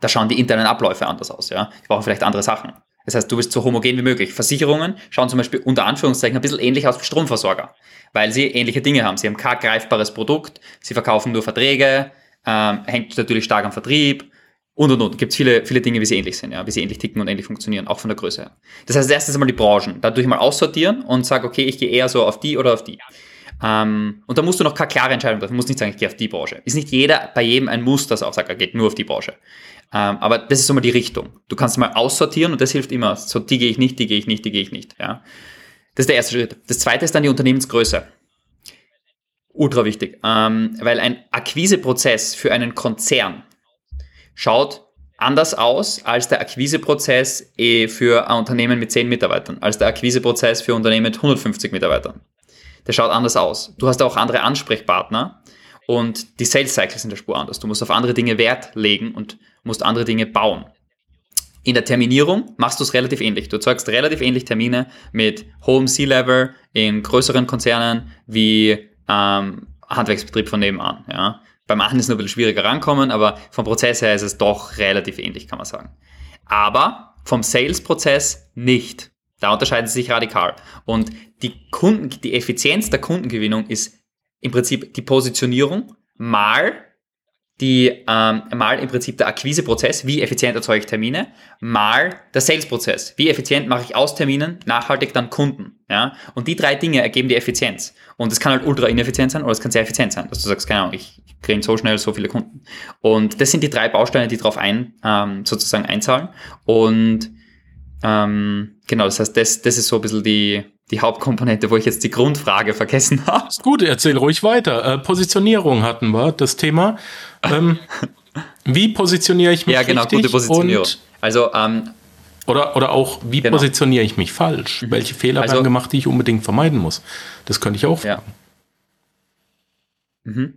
Da schauen die internen Abläufe anders aus. Ja? Die brauchen vielleicht andere Sachen. Das heißt, du bist so homogen wie möglich. Versicherungen schauen zum Beispiel unter Anführungszeichen ein bisschen ähnlich aus wie Stromversorger, weil sie ähnliche Dinge haben. Sie haben kein greifbares Produkt, sie verkaufen nur Verträge, ähm, hängt natürlich stark am Vertrieb und und und. Gibt viele, viele Dinge, wie sie ähnlich sind, ja, wie sie ähnlich ticken und ähnlich funktionieren, auch von der Größe her. Das heißt, als erstes einmal die Branchen. Dadurch mal aussortieren und sage, okay, ich gehe eher so auf die oder auf die. Ähm, und da musst du noch keine klare Entscheidung treffen. Du musst nicht sagen, ich gehe auf die Branche. Ist nicht jeder bei jedem ein Muss, das auch sagt, er geht nur auf die Branche. Ähm, aber das ist so mal die Richtung. Du kannst mal aussortieren und das hilft immer. So, die gehe ich nicht, die gehe ich nicht, die gehe ich nicht. Ja. Das ist der erste Schritt. Das zweite ist dann die Unternehmensgröße. Ultra wichtig. Ähm, weil ein Akquiseprozess für einen Konzern schaut anders aus als der Akquiseprozess eh für ein Unternehmen mit 10 Mitarbeitern, als der Akquiseprozess für ein Unternehmen mit 150 Mitarbeitern der schaut anders aus. Du hast auch andere Ansprechpartner und die Sales Cycles sind der Spur anders. Du musst auf andere Dinge Wert legen und musst andere Dinge bauen. In der Terminierung machst du es relativ ähnlich. Du erzeugst relativ ähnlich Termine mit hohem C-Level in größeren Konzernen wie ähm, Handwerksbetrieb von nebenan. Ja. Beim einen ist es nur ein bisschen schwieriger rankommen, aber vom Prozess her ist es doch relativ ähnlich, kann man sagen. Aber vom Sales-Prozess nicht. Da unterscheiden sie sich radikal. Und die Kunden, die Effizienz der Kundengewinnung ist im Prinzip die Positionierung mal die ähm, mal im Prinzip der Akquiseprozess, wie effizient erzeuge ich Termine, mal der Salesprozess, wie effizient mache ich aus Terminen nachhaltig dann Kunden. Ja? Und die drei Dinge ergeben die Effizienz. Und es kann halt ultra ineffizient sein oder es kann sehr effizient sein, dass du sagst, keine Ahnung, ich kriege so schnell so viele Kunden. Und das sind die drei Bausteine, die darauf ein, ähm, sozusagen einzahlen. Und ähm, genau, das heißt, das, das ist so ein bisschen die, die Hauptkomponente, wo ich jetzt die Grundfrage vergessen habe. Ist gut, erzähl ruhig weiter. Äh, Positionierung hatten wir, das Thema. Ähm, wie positioniere ich mich Ja, genau, gute Positionierung. also, ähm, oder, oder auch, wie genau. positioniere ich mich falsch? Welche Fehler also, werden gemacht, die ich unbedingt vermeiden muss? Das könnte ich auch fragen. Ja. Mhm.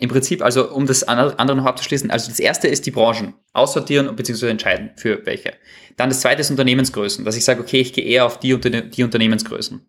Im Prinzip, also um das andere noch abzuschließen, also das erste ist die Branchen. Aussortieren bzw. entscheiden für welche. Dann das zweite ist Unternehmensgrößen, dass ich sage, okay, ich gehe eher auf die, die Unternehmensgrößen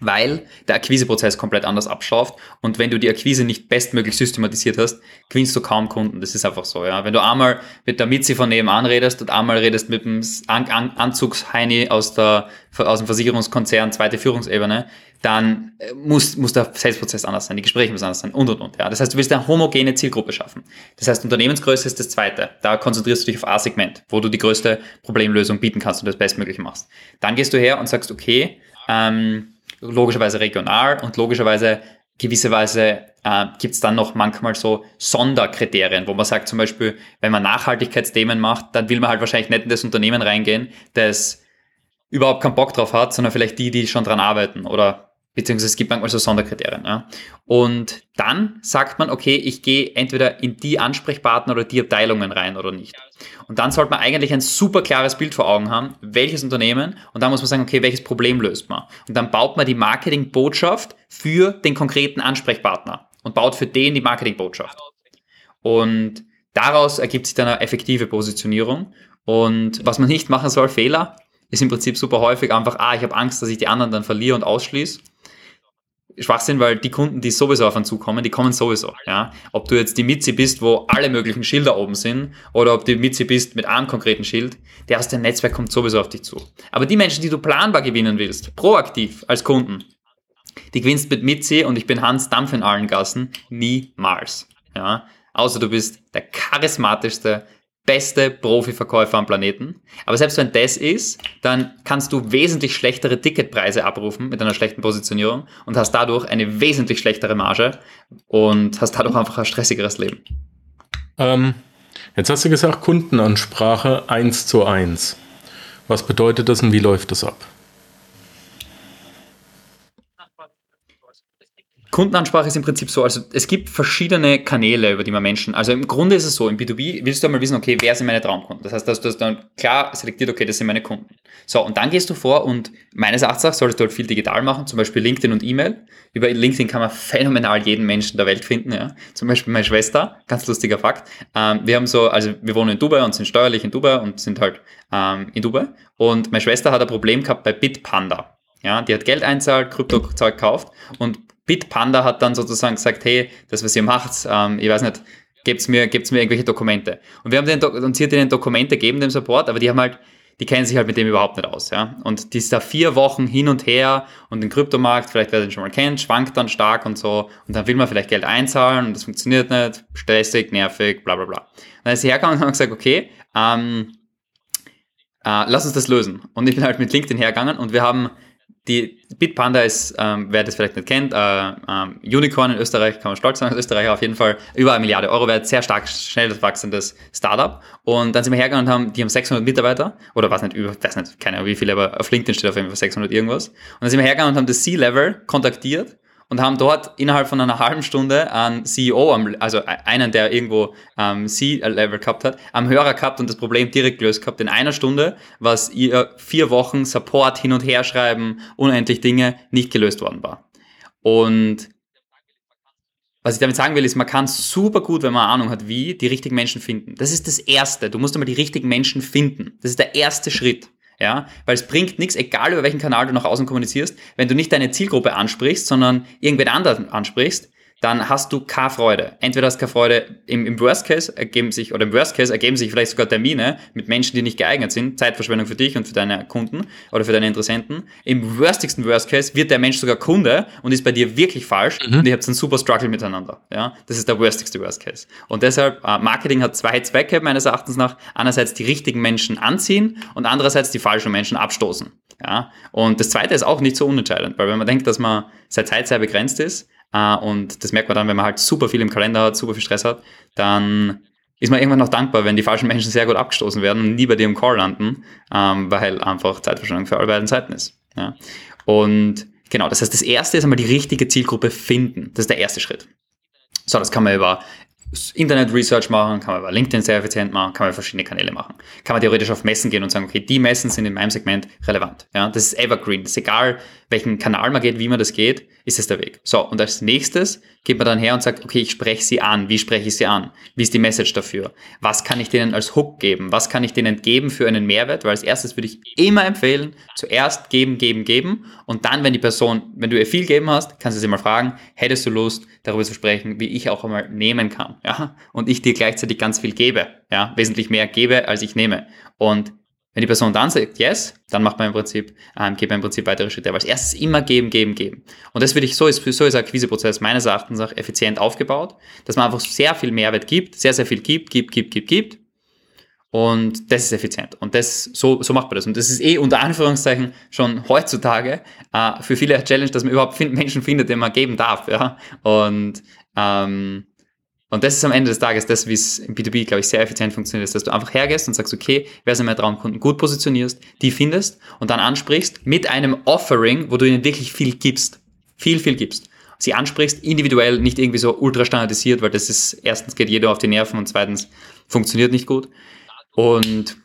weil der Akquiseprozess komplett anders abschafft und wenn du die Akquise nicht bestmöglich systematisiert hast, gewinnst du kaum Kunden. Das ist einfach so, ja. Wenn du einmal mit der Mitzi von nebenan redest und einmal redest mit dem An An Anzugsheini aus, der, aus dem Versicherungskonzern, zweite Führungsebene, dann äh, muss, muss der Salesprozess anders sein, die Gespräche müssen anders sein und und und. Ja. Das heißt, du willst eine homogene Zielgruppe schaffen. Das heißt, Unternehmensgröße ist das zweite. Da konzentrierst du dich auf A-Segment, wo du die größte Problemlösung bieten kannst und das Bestmögliche machst. Dann gehst du her und sagst, okay, ähm, logischerweise regional und logischerweise gewisse Weise äh, gibt es dann noch manchmal so Sonderkriterien, wo man sagt zum Beispiel, wenn man Nachhaltigkeitsthemen macht, dann will man halt wahrscheinlich nicht in das Unternehmen reingehen, das überhaupt keinen Bock drauf hat, sondern vielleicht die, die schon dran arbeiten oder beziehungsweise es gibt manchmal so Sonderkriterien. Ja. Und dann sagt man, okay, ich gehe entweder in die Ansprechpartner oder die Abteilungen rein oder nicht. Und dann sollte man eigentlich ein super klares Bild vor Augen haben, welches Unternehmen, und dann muss man sagen, okay, welches Problem löst man. Und dann baut man die Marketingbotschaft für den konkreten Ansprechpartner und baut für den die Marketingbotschaft. Und Daraus ergibt sich dann eine effektive Positionierung. Und was man nicht machen soll, Fehler, ist im Prinzip super häufig einfach, ah, ich habe Angst, dass ich die anderen dann verliere und ausschließe. Schwachsinn, weil die Kunden, die sowieso auf einen zukommen, die kommen sowieso. Ja? Ob du jetzt die Mitzi bist, wo alle möglichen Schilder oben sind, oder ob du die Mitzi bist mit einem konkreten Schild, der aus dem Netzwerk kommt sowieso auf dich zu. Aber die Menschen, die du planbar gewinnen willst, proaktiv als Kunden, die gewinnst mit Mitzi und ich bin Hans Dampf in allen Gassen niemals. Ja? Außer du bist der charismatischste, beste Profiverkäufer am Planeten. Aber selbst wenn das ist, dann kannst du wesentlich schlechtere Ticketpreise abrufen mit einer schlechten Positionierung und hast dadurch eine wesentlich schlechtere Marge und hast dadurch einfach ein stressigeres Leben. Ähm, jetzt hast du gesagt, Kundenansprache 1 zu 1. Was bedeutet das und wie läuft das ab? Kundenansprache ist im Prinzip so, also es gibt verschiedene Kanäle, über die man Menschen, also im Grunde ist es so, im B2B willst du einmal wissen, okay, wer sind meine Traumkunden? Das heißt, dass du das dann klar selektiert, okay, das sind meine Kunden. So, und dann gehst du vor und meines Erachtens solltest du halt viel digital machen, zum Beispiel LinkedIn und E-Mail. Über LinkedIn kann man phänomenal jeden Menschen der Welt finden, ja. Zum Beispiel meine Schwester, ganz lustiger Fakt. Ähm, wir haben so, also wir wohnen in Dubai und sind steuerlich in Dubai und sind halt ähm, in Dubai. Und meine Schwester hat ein Problem gehabt bei Bitpanda. Ja, die hat Geld einzahlt, Kryptozeug gekauft und Bitpanda hat dann sozusagen gesagt, hey, das, was ihr macht, ähm, ich weiß nicht, gebt's mir, gebt's mir irgendwelche Dokumente. Und wir haben den, sie hat ihnen Dokumente gegeben, dem Support, aber die haben halt, die kennen sich halt mit dem überhaupt nicht aus, ja. Und die ist da vier Wochen hin und her und den Kryptomarkt, vielleicht wer den schon mal kennt, schwankt dann stark und so. Und dann will man vielleicht Geld einzahlen und das funktioniert nicht, stressig, nervig, bla, bla, bla. Dann ist sie hergegangen und hat gesagt, okay, ähm, äh, lass uns das lösen. Und ich bin halt mit LinkedIn hergegangen und wir haben die Bitpanda ist, ähm, wer das vielleicht nicht kennt, äh, ähm, Unicorn in Österreich, kann man stolz sein als Österreicher, auf jeden Fall über eine Milliarde Euro wert, sehr stark, schnell wachsendes Startup. Und dann sind wir hergegangen und haben, die haben 600 Mitarbeiter, oder was nicht, über, weiß nicht, keine Ahnung wie viele, aber auf LinkedIn steht auf jeden Fall 600 irgendwas. Und dann sind wir hergegangen und haben das C-Level kontaktiert und haben dort innerhalb von einer halben Stunde einen CEO, also einen, der irgendwo ähm, C-Level gehabt hat, am Hörer gehabt und das Problem direkt gelöst gehabt in einer Stunde, was ihr vier Wochen Support hin und her schreiben, unendlich Dinge nicht gelöst worden war. Und was ich damit sagen will, ist, man kann super gut, wenn man Ahnung hat, wie, die richtigen Menschen finden. Das ist das Erste. Du musst einmal die richtigen Menschen finden. Das ist der erste Schritt. Ja, weil es bringt nichts, egal über welchen Kanal du nach außen kommunizierst, wenn du nicht deine Zielgruppe ansprichst, sondern irgendwen anderen ansprichst, dann hast du keine Freude. Entweder hast du keine Freude, im, im Worst Case ergeben sich, oder im Worst Case ergeben sich vielleicht sogar Termine mit Menschen, die nicht geeignet sind, Zeitverschwendung für dich und für deine Kunden oder für deine Interessenten. Im worstigsten Worst Case wird der Mensch sogar Kunde und ist bei dir wirklich falsch mhm. und ihr habt einen super Struggle miteinander. Ja, das ist der worstigste Worst Case. Und deshalb, äh, Marketing hat zwei Zwecke meines Erachtens nach. Einerseits die richtigen Menschen anziehen und andererseits die falschen Menschen abstoßen. Ja, und das zweite ist auch nicht so unentscheidend, weil wenn man denkt, dass man seit Zeit sehr begrenzt ist, und das merkt man dann, wenn man halt super viel im Kalender hat, super viel Stress hat, dann ist man irgendwann noch dankbar, wenn die falschen Menschen sehr gut abgestoßen werden und nie bei dir im Call landen, ähm, weil einfach Zeitverschwendung für alle beiden Seiten ist. Und genau, das heißt, das erste ist einmal die richtige Zielgruppe finden. Das ist der erste Schritt. So, das kann man über Internet Research machen, kann man über LinkedIn sehr effizient machen, kann man verschiedene Kanäle machen. Kann man theoretisch auf Messen gehen und sagen, okay, die Messen sind in meinem Segment relevant. Ja, das ist evergreen. Das ist egal, welchen Kanal man geht, wie man das geht, ist es der Weg. So, und als nächstes geht man dann her und sagt, okay, ich spreche sie an. Wie spreche ich sie an? Wie ist die Message dafür? Was kann ich denen als Hook geben? Was kann ich denen geben für einen Mehrwert? Weil als erstes würde ich immer empfehlen, zuerst geben, geben, geben. Und dann, wenn die Person, wenn du ihr viel geben hast, kannst du sie mal fragen, hättest du Lust, darüber zu sprechen, wie ich auch einmal nehmen kann? Ja? Und ich dir gleichzeitig ganz viel gebe. Ja? Wesentlich mehr gebe, als ich nehme. Und wenn die Person dann sagt yes, dann macht man im Prinzip, ähm, geht man im Prinzip weitere Schritte. Aber als erstes immer geben, geben, geben. Und das würde ich, so ist, so ist ein Akquiseprozess meines Erachtens auch effizient aufgebaut, dass man einfach sehr viel Mehrwert gibt, sehr, sehr viel gibt, gibt, gibt, gibt, gibt. Und das ist effizient. Und das, so, so macht man das. Und das ist eh unter Anführungszeichen schon heutzutage äh, für viele Challenge, dass man überhaupt Menschen findet, denen man geben darf. Ja? Und ähm, und das ist am Ende des Tages das, wie es im B2B, glaube ich, sehr effizient funktioniert, ist, dass du einfach hergehst und sagst, okay, wer sind meine Traumkunden, gut positionierst, die findest und dann ansprichst mit einem Offering, wo du ihnen wirklich viel gibst. Viel, viel gibst. Sie ansprichst, individuell, nicht irgendwie so ultra standardisiert, weil das ist, erstens geht jeder auf die Nerven und zweitens funktioniert nicht gut. Und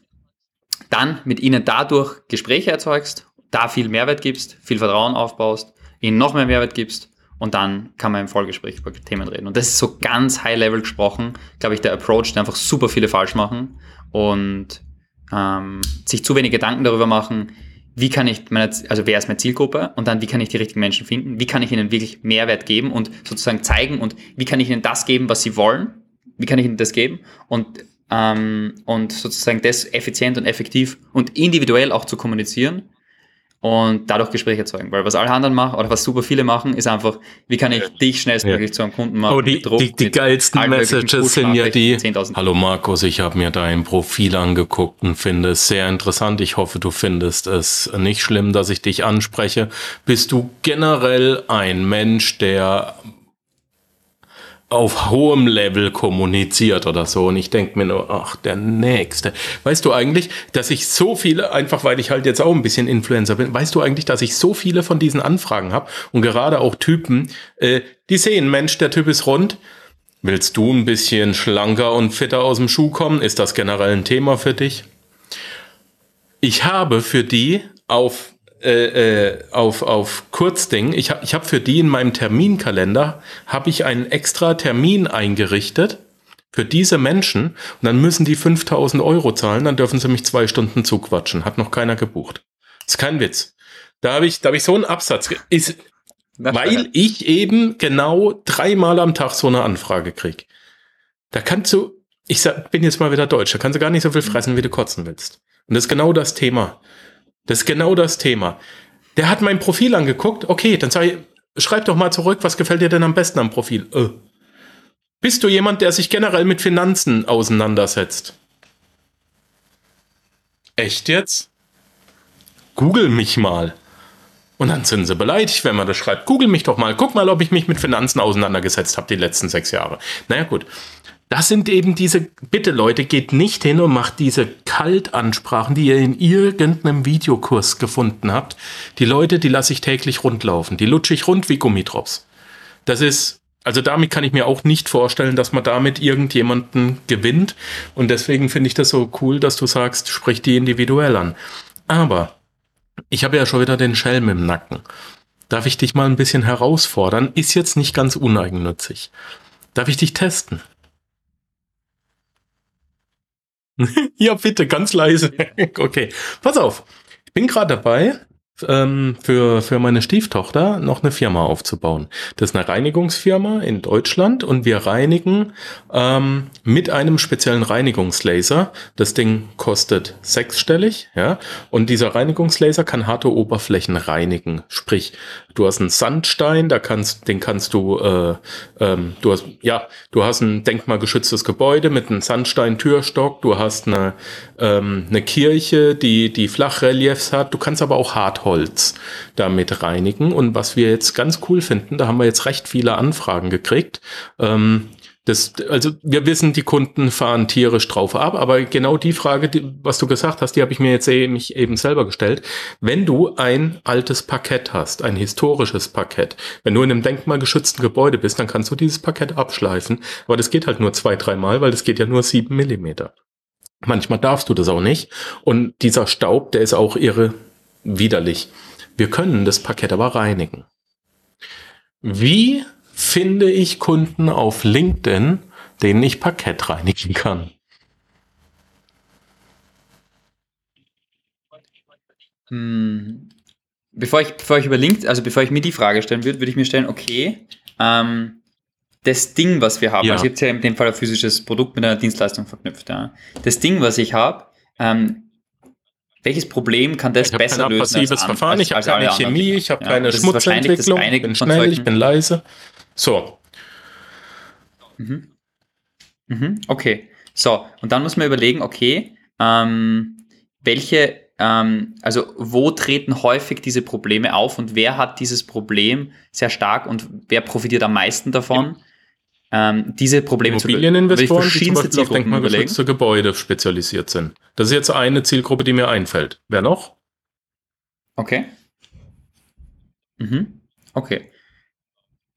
dann mit ihnen dadurch Gespräche erzeugst, da viel Mehrwert gibst, viel Vertrauen aufbaust, ihnen noch mehr Mehrwert gibst und dann kann man im Vollgespräch über Themen reden. Und das ist so ganz high-level gesprochen, glaube ich, der Approach, der einfach super viele falsch machen und ähm, sich zu wenig Gedanken darüber machen, wie kann ich meine, also wer ist meine Zielgruppe und dann wie kann ich die richtigen Menschen finden, wie kann ich ihnen wirklich Mehrwert geben und sozusagen zeigen und wie kann ich ihnen das geben, was sie wollen, wie kann ich ihnen das geben? Und ähm, und sozusagen das effizient und effektiv und individuell auch zu kommunizieren und dadurch Gespräche erzeugen. Weil was alle anderen machen oder was super viele machen, ist einfach, wie kann ich dich schnellstmöglich ja. zu einem Kunden machen? Oh, die, Druck, die, die geilsten Messages sind ja die, hallo Markus, ich habe mir dein Profil angeguckt und finde es sehr interessant. Ich hoffe, du findest es nicht schlimm, dass ich dich anspreche. Bist du generell ein Mensch, der auf hohem Level kommuniziert oder so. Und ich denke mir nur, ach, der Nächste. Weißt du eigentlich, dass ich so viele, einfach weil ich halt jetzt auch ein bisschen Influencer bin, weißt du eigentlich, dass ich so viele von diesen Anfragen habe und gerade auch Typen, äh, die sehen, Mensch, der Typ ist rund. Willst du ein bisschen schlanker und fitter aus dem Schuh kommen? Ist das generell ein Thema für dich? Ich habe für die auf äh, äh, auf, auf Kurzding. Ich habe ich hab für die in meinem Terminkalender habe ich einen extra Termin eingerichtet für diese Menschen und dann müssen die 5000 Euro zahlen, dann dürfen sie mich zwei Stunden zuquatschen. Hat noch keiner gebucht. ist kein Witz. Da habe ich, da habe ich so einen Absatz. Ist, weil ich eben genau dreimal am Tag so eine Anfrage krieg. Da kannst du, ich sag, bin jetzt mal wieder deutsch, da kannst du gar nicht so viel fressen, wie du kotzen willst. Und das ist genau das Thema. Das ist genau das Thema. Der hat mein Profil angeguckt. Okay, dann sag ich, schreib doch mal zurück, was gefällt dir denn am besten am Profil? Äh. Bist du jemand, der sich generell mit Finanzen auseinandersetzt? Echt jetzt? Google mich mal. Und dann sind sie beleidigt, wenn man das schreibt. Google mich doch mal. Guck mal, ob ich mich mit Finanzen auseinandergesetzt habe die letzten sechs Jahre. Naja, gut. Das sind eben diese, bitte Leute, geht nicht hin und macht diese Kaltansprachen, die ihr in irgendeinem Videokurs gefunden habt. Die Leute, die lasse ich täglich rundlaufen. Die lutsche ich rund wie Gummitrops. Das ist, also damit kann ich mir auch nicht vorstellen, dass man damit irgendjemanden gewinnt. Und deswegen finde ich das so cool, dass du sagst, sprich die individuell an. Aber ich habe ja schon wieder den Schelm im Nacken. Darf ich dich mal ein bisschen herausfordern? Ist jetzt nicht ganz uneigennützig. Darf ich dich testen? ja, bitte, ganz leise. okay, pass auf. Ich bin gerade dabei, ähm, für, für meine Stieftochter noch eine Firma aufzubauen. Das ist eine Reinigungsfirma in Deutschland und wir reinigen ähm, mit einem speziellen Reinigungslaser. Das Ding kostet sechsstellig, ja, und dieser Reinigungslaser kann harte Oberflächen reinigen. Sprich, du hast einen Sandstein, da kannst, den kannst du, äh, ähm, du hast, ja, du hast ein denkmalgeschütztes Gebäude mit einem Sandstein-Türstock, du hast eine, ähm, eine Kirche, die, die Flachreliefs hat, du kannst aber auch Hartholz damit reinigen. Und was wir jetzt ganz cool finden, da haben wir jetzt recht viele Anfragen gekriegt, ähm, das, also wir wissen, die Kunden fahren tierisch drauf ab, aber genau die Frage, die, was du gesagt hast, die habe ich mir jetzt eben, mich eben selber gestellt. Wenn du ein altes Parkett hast, ein historisches Parkett, wenn du in einem denkmalgeschützten Gebäude bist, dann kannst du dieses Parkett abschleifen, aber das geht halt nur zwei, dreimal, weil das geht ja nur sieben Millimeter. Manchmal darfst du das auch nicht. Und dieser Staub, der ist auch irre widerlich. Wir können das Parkett aber reinigen. Wie finde ich Kunden auf LinkedIn, denen ich Parkett reinigen kann? Hm. Bevor ich, bevor ich über LinkedIn, also bevor ich mir die Frage stellen würde, würde ich mir stellen, okay, ähm, das Ding, was wir haben, ja. also jetzt ja in dem Fall ein physisches Produkt mit einer Dienstleistung verknüpft, ja. Das Ding, was ich habe, ähm, welches Problem kann das ich besser lösen? Ich habe passives Verfahren, ich habe keine Chemie, ich habe ja, keine Schmutzentwicklung, ich bin schnell, ich bin leise. So. Mhm. Mhm. Okay. So, und dann muss man überlegen, okay, ähm, welche, ähm, also wo treten häufig diese Probleme auf und wer hat dieses Problem sehr stark und wer profitiert am meisten davon? Ja. Ähm, diese Probleme Immobilieninvestoren, die zum Beispiel auf denkmalgeschützte Gebäude spezialisiert sind. Das ist jetzt eine Zielgruppe, die mir einfällt. Wer noch? Okay. Mhm. Okay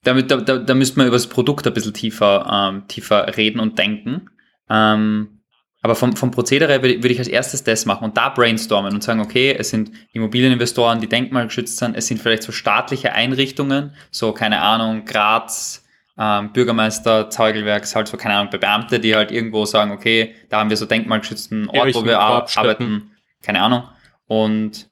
damit, da, da, da müsste man über das Produkt ein bisschen tiefer, ähm, tiefer reden und denken. Ähm, Aber vom, vom Prozedere würde, würde ich als erstes das machen und da brainstormen und sagen, okay, es sind Immobilieninvestoren, die denkmalgeschützt sind, es sind vielleicht so staatliche Einrichtungen, so keine Ahnung, Graz, ähm, Bürgermeister, Zeugelwerk, halt so, keine Ahnung, Beamte, die halt irgendwo sagen, okay, da haben wir so denkmalgeschützten Ort, wo wir arbeiten, keine Ahnung. Und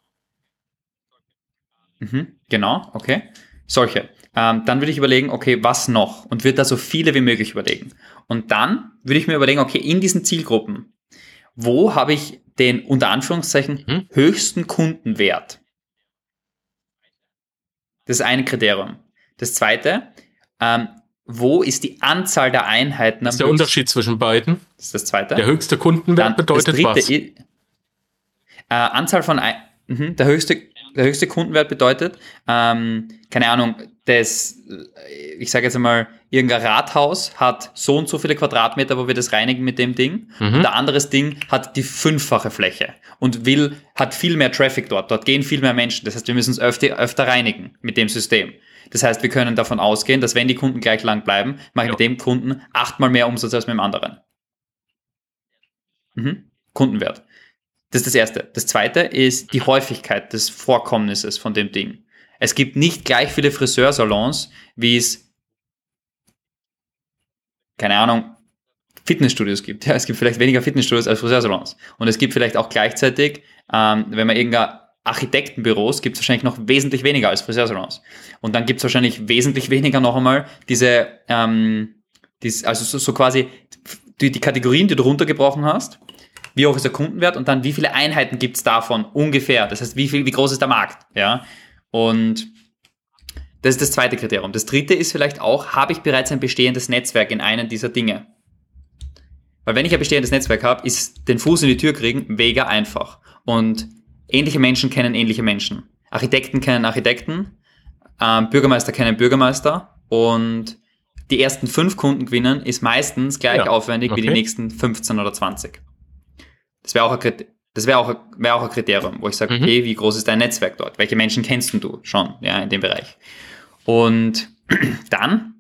mhm, genau, okay. Solche. Ähm, dann würde ich überlegen, okay, was noch? Und würde da so viele wie möglich überlegen. Und dann würde ich mir überlegen, okay, in diesen Zielgruppen, wo habe ich den unter Anführungszeichen mhm. höchsten Kundenwert? Das ist ein Kriterium. Das zweite, ähm, wo ist die Anzahl der Einheiten? Das ist der Unterschied zwischen beiden. Das ist das zweite. Der höchste Kundenwert Dann bedeutet was? äh, Anzahl von, ein, mh, der höchste der höchste Kundenwert bedeutet, ähm, keine Ahnung, das, ich sage jetzt einmal, irgendein Rathaus hat so und so viele Quadratmeter, wo wir das reinigen mit dem Ding. Mhm. Und ein anderes Ding hat die fünffache Fläche und will, hat viel mehr Traffic dort. Dort gehen viel mehr Menschen. Das heißt, wir müssen es öfter, öfter reinigen mit dem System. Das heißt, wir können davon ausgehen, dass wenn die Kunden gleich lang bleiben, mache ich ja. mit dem Kunden achtmal mehr Umsatz als mit dem anderen. Mhm. Kundenwert. Das ist das Erste. Das Zweite ist die Häufigkeit des Vorkommnisses von dem Ding. Es gibt nicht gleich viele Friseursalons, wie es, keine Ahnung, Fitnessstudios gibt. Ja, es gibt vielleicht weniger Fitnessstudios als Friseursalons. Und es gibt vielleicht auch gleichzeitig, ähm, wenn man irgendein Architektenbüros gibt es wahrscheinlich noch wesentlich weniger als Friseursalons. Und dann gibt es wahrscheinlich wesentlich weniger noch einmal diese, ähm, dies, also so, so quasi die, die Kategorien, die du runtergebrochen hast, wie hoch ist der Kundenwert und dann wie viele Einheiten gibt es davon ungefähr. Das heißt, wie, viel, wie groß ist der Markt. Ja? Und das ist das zweite Kriterium. Das dritte ist vielleicht auch, habe ich bereits ein bestehendes Netzwerk in einem dieser Dinge? Weil wenn ich ein bestehendes Netzwerk habe, ist den Fuß in die Tür kriegen mega einfach. Und ähnliche Menschen kennen ähnliche Menschen. Architekten kennen Architekten, ähm, Bürgermeister kennen Bürgermeister und die ersten fünf Kunden gewinnen ist meistens gleich ja, aufwendig okay. wie die nächsten 15 oder 20. Das wäre auch, ein, das wär auch, wär auch ein Kriterium, wo ich sage, mhm. okay, wie groß ist dein Netzwerk dort? Welche Menschen kennst du schon ja, in dem Bereich? Und dann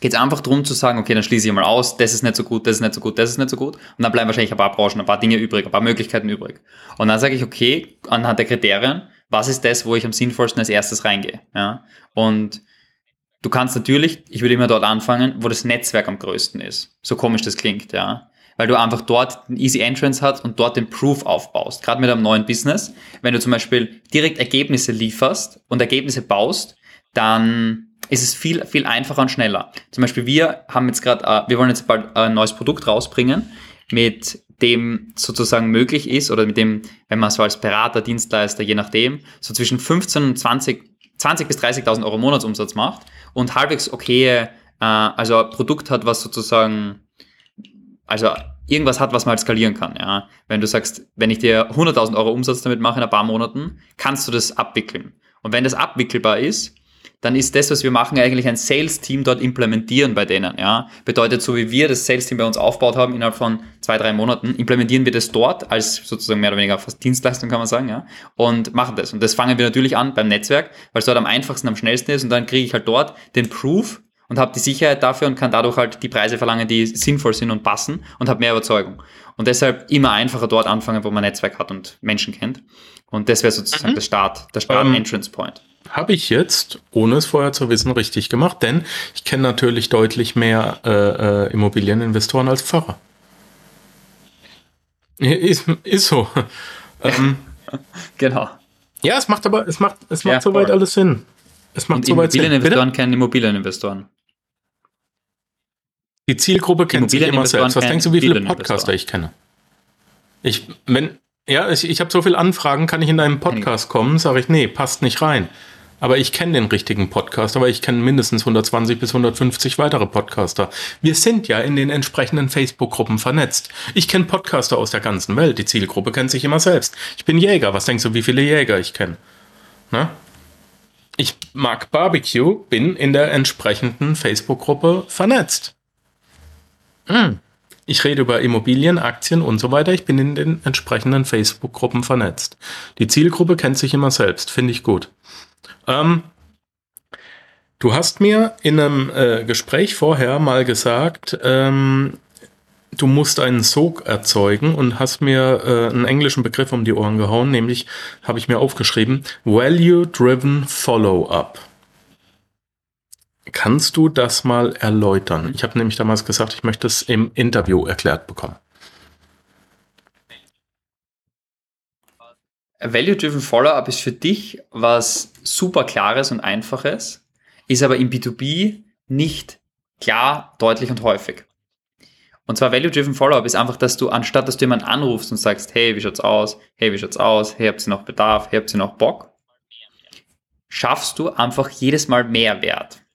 geht es einfach darum zu sagen, okay, dann schließe ich mal aus, das ist nicht so gut, das ist nicht so gut, das ist nicht so gut. Und dann bleiben wahrscheinlich ein paar Branchen, ein paar Dinge übrig, ein paar Möglichkeiten übrig. Und dann sage ich, okay, anhand der Kriterien, was ist das, wo ich am sinnvollsten als erstes reingehe? Ja? Und du kannst natürlich, ich würde immer dort anfangen, wo das Netzwerk am größten ist. So komisch das klingt, ja weil du einfach dort einen Easy Entrance hast und dort den Proof aufbaust. Gerade mit einem neuen Business. Wenn du zum Beispiel direkt Ergebnisse lieferst und Ergebnisse baust, dann ist es viel, viel einfacher und schneller. Zum Beispiel wir haben jetzt gerade, äh, wir wollen jetzt bald ein neues Produkt rausbringen, mit dem sozusagen möglich ist oder mit dem, wenn man so als Berater, Dienstleister, je nachdem, so zwischen 15 und 20, 20 bis 30.000 Euro Monatsumsatz macht und halbwegs okay, äh, also ein Produkt hat, was sozusagen also irgendwas hat, was man halt skalieren kann. Ja. Wenn du sagst, wenn ich dir 100.000 Euro Umsatz damit mache in ein paar Monaten, kannst du das abwickeln. Und wenn das abwickelbar ist, dann ist das, was wir machen, eigentlich ein Sales-Team dort implementieren bei denen. Ja. Bedeutet, so wie wir das Sales-Team bei uns aufgebaut haben innerhalb von zwei, drei Monaten, implementieren wir das dort als sozusagen mehr oder weniger fast Dienstleistung, kann man sagen, ja, und machen das. Und das fangen wir natürlich an beim Netzwerk, weil es dort am einfachsten, am schnellsten ist und dann kriege ich halt dort den Proof, und habe die Sicherheit dafür und kann dadurch halt die Preise verlangen, die sinnvoll sind und passen und habe mehr Überzeugung. Und deshalb immer einfacher dort anfangen, wo man Netzwerk hat und Menschen kennt. Und das wäre sozusagen mhm. der Start, der Start-Entrance-Point. Ähm, habe ich jetzt, ohne es vorher zu wissen, richtig gemacht, denn ich kenne natürlich deutlich mehr äh, äh, Immobilieninvestoren als Pfarrer. Ist, ist so. ähm, genau. Ja, es macht aber, es macht, es macht ja, soweit alles Sinn. Es macht soweit Sinn. Immobilieninvestoren kennen Immobilieninvestoren. Die Zielgruppe kennt sich immer selbst. Was denkst du, wie viele Podcaster ich kenne? Ich, wenn, ja, ich, ich habe so viele Anfragen, kann ich in einen Podcast kommen? Sage ich, nee, passt nicht rein. Aber ich kenne den richtigen Podcast, aber ich kenne mindestens 120 bis 150 weitere Podcaster. Wir sind ja in den entsprechenden Facebook-Gruppen vernetzt. Ich kenne Podcaster aus der ganzen Welt. Die Zielgruppe kennt sich immer selbst. Ich bin Jäger. Was denkst du, wie viele Jäger ich kenne? Ne? Ich mag Barbecue, bin in der entsprechenden Facebook-Gruppe vernetzt. Hm. Ich rede über Immobilien, Aktien und so weiter. Ich bin in den entsprechenden Facebook-Gruppen vernetzt. Die Zielgruppe kennt sich immer selbst. Finde ich gut. Ähm, du hast mir in einem äh, Gespräch vorher mal gesagt, ähm, du musst einen Sog erzeugen und hast mir äh, einen englischen Begriff um die Ohren gehauen, nämlich habe ich mir aufgeschrieben, Value-Driven Follow-up. Kannst du das mal erläutern? Ich habe nämlich damals gesagt, ich möchte es im Interview erklärt bekommen. Value-Driven Follow-up ist für dich was super Klares und Einfaches, ist aber im B2B nicht klar, deutlich und häufig. Und zwar Value-Driven Follow-up ist einfach, dass du, anstatt dass du jemanden anrufst und sagst, hey, wie schaut's aus? Hey, wie schaut's aus? Hey, habt ihr noch Bedarf? Hey, habt ihr noch Bock? Schaffst du einfach jedes Mal mehr Wert.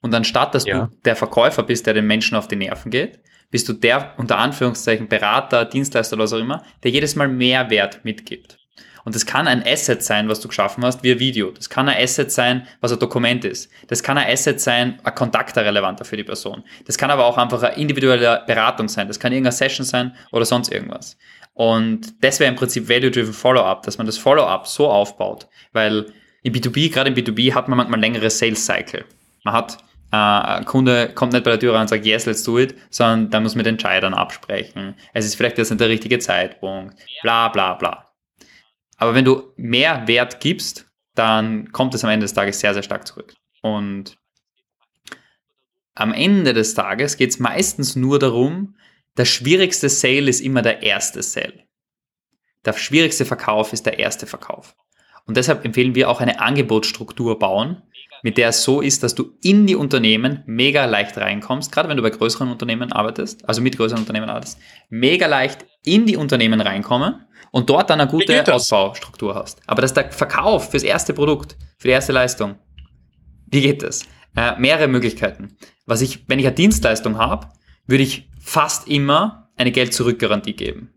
Und anstatt, dass ja. du der Verkäufer bist, der den Menschen auf die Nerven geht, bist du der, unter Anführungszeichen, Berater, Dienstleister oder was auch immer, der jedes Mal mehr Wert mitgibt. Und das kann ein Asset sein, was du geschaffen hast, wie ein Video. Das kann ein Asset sein, was ein Dokument ist. Das kann ein Asset sein, ein Kontakter relevanter für die Person. Das kann aber auch einfach eine individuelle Beratung sein. Das kann irgendeine Session sein oder sonst irgendwas. Und das wäre im Prinzip Value-Driven Follow-up, dass man das Follow-up so aufbaut. Weil im B2B, gerade im B2B, hat man manchmal längere Sales-Cycle. Man hat ein Kunde kommt nicht bei der Tür rein und sagt, yes, let's do it, sondern da muss mit Entscheidern absprechen. Es ist vielleicht jetzt nicht der richtige Zeitpunkt, bla bla bla. Aber wenn du mehr Wert gibst, dann kommt es am Ende des Tages sehr, sehr stark zurück. Und am Ende des Tages geht es meistens nur darum, der schwierigste Sale ist immer der erste Sale. Der schwierigste Verkauf ist der erste Verkauf. Und deshalb empfehlen wir auch eine Angebotsstruktur bauen, mit der es so ist, dass du in die Unternehmen mega leicht reinkommst, gerade wenn du bei größeren Unternehmen arbeitest, also mit größeren Unternehmen arbeitest, mega leicht in die Unternehmen reinkommen und dort dann eine gute Ausbaustruktur hast. Aber dass der Verkauf fürs erste Produkt, für die erste Leistung, wie geht das? Äh, mehrere Möglichkeiten. Was ich, wenn ich eine Dienstleistung habe, würde ich fast immer eine Geld-Zurück-Garantie geben.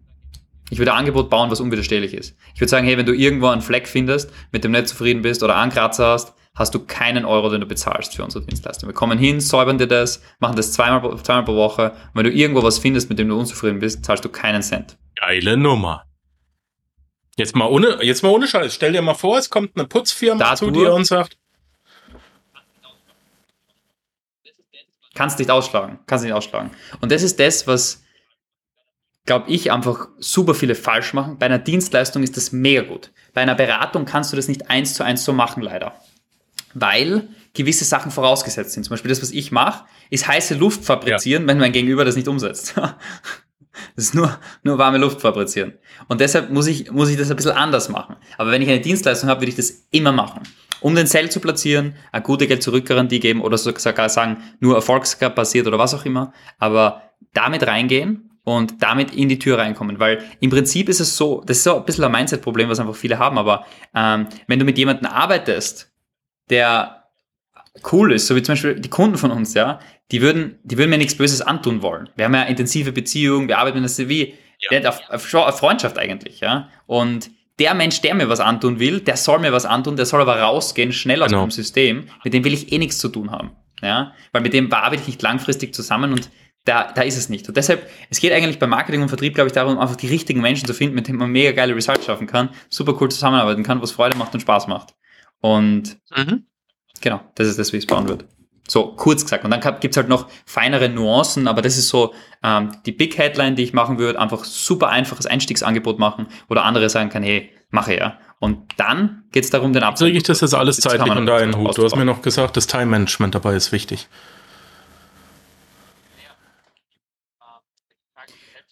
Ich würde ein Angebot bauen, was unwiderstehlich ist. Ich würde sagen, hey, wenn du irgendwo einen Fleck findest, mit dem nicht zufrieden bist oder einen Kratzer hast, hast du keinen Euro, den du bezahlst für unsere Dienstleistung. Wir kommen hin, säubern dir das, machen das zweimal, zweimal pro Woche. Und wenn du irgendwo was findest, mit dem du unzufrieden bist, zahlst du keinen Cent. Geile Nummer. Jetzt mal ohne, jetzt mal ohne Scheiß. Stell dir mal vor, es kommt eine Putzfirma Dadurch, zu dir und sagt, kannst nicht ausschlagen, kannst nicht ausschlagen. Und das ist das, was, glaube ich, einfach super viele falsch machen. Bei einer Dienstleistung ist das mega gut. Bei einer Beratung kannst du das nicht eins zu eins so machen, leider. Weil gewisse Sachen vorausgesetzt sind. Zum Beispiel das, was ich mache, ist heiße Luft fabrizieren, ja. wenn mein Gegenüber das nicht umsetzt. Das ist nur, nur warme Luft fabrizieren. Und deshalb muss ich, muss ich das ein bisschen anders machen. Aber wenn ich eine Dienstleistung habe, würde ich das immer machen. Um den Sell zu platzieren, eine gute Geld-Zurück-Garantie geben oder sogar sagen, nur erfolgsbasiert oder was auch immer. Aber damit reingehen und damit in die Tür reinkommen. Weil im Prinzip ist es so, das ist so ein bisschen ein Mindset-Problem, was einfach viele haben, aber ähm, wenn du mit jemandem arbeitest, der cool ist, so wie zum Beispiel die Kunden von uns, ja, die würden, die würden mir nichts Böses antun wollen. Wir haben ja intensive Beziehungen, wir arbeiten in der CV, ja. auf, auf, auf Freundschaft eigentlich, ja. Und der Mensch, der mir was antun will, der soll mir was antun, der soll aber rausgehen, schnell aus genau. dem System, mit dem will ich eh nichts zu tun haben. Ja, weil mit dem arbeite ich nicht langfristig zusammen und da, da ist es nicht. Und deshalb, es geht eigentlich beim Marketing und Vertrieb, glaube ich, darum, einfach die richtigen Menschen zu finden, mit denen man mega geile Results schaffen kann, super cool zusammenarbeiten kann, was Freude macht und Spaß macht. Und mhm. Genau, das ist das, wie es bauen wird. So, kurz gesagt. Und dann gibt es halt noch feinere Nuancen, aber das ist so ähm, die Big Headline, die ich machen würde, einfach super einfaches Einstiegsangebot machen, oder andere sagen kann, hey, mache ja. Und dann geht es darum, den Abschluss. Kriege ich das jetzt alles zeitlich unter einen Hut? Du hast mir noch gesagt, das Time Management dabei ist wichtig.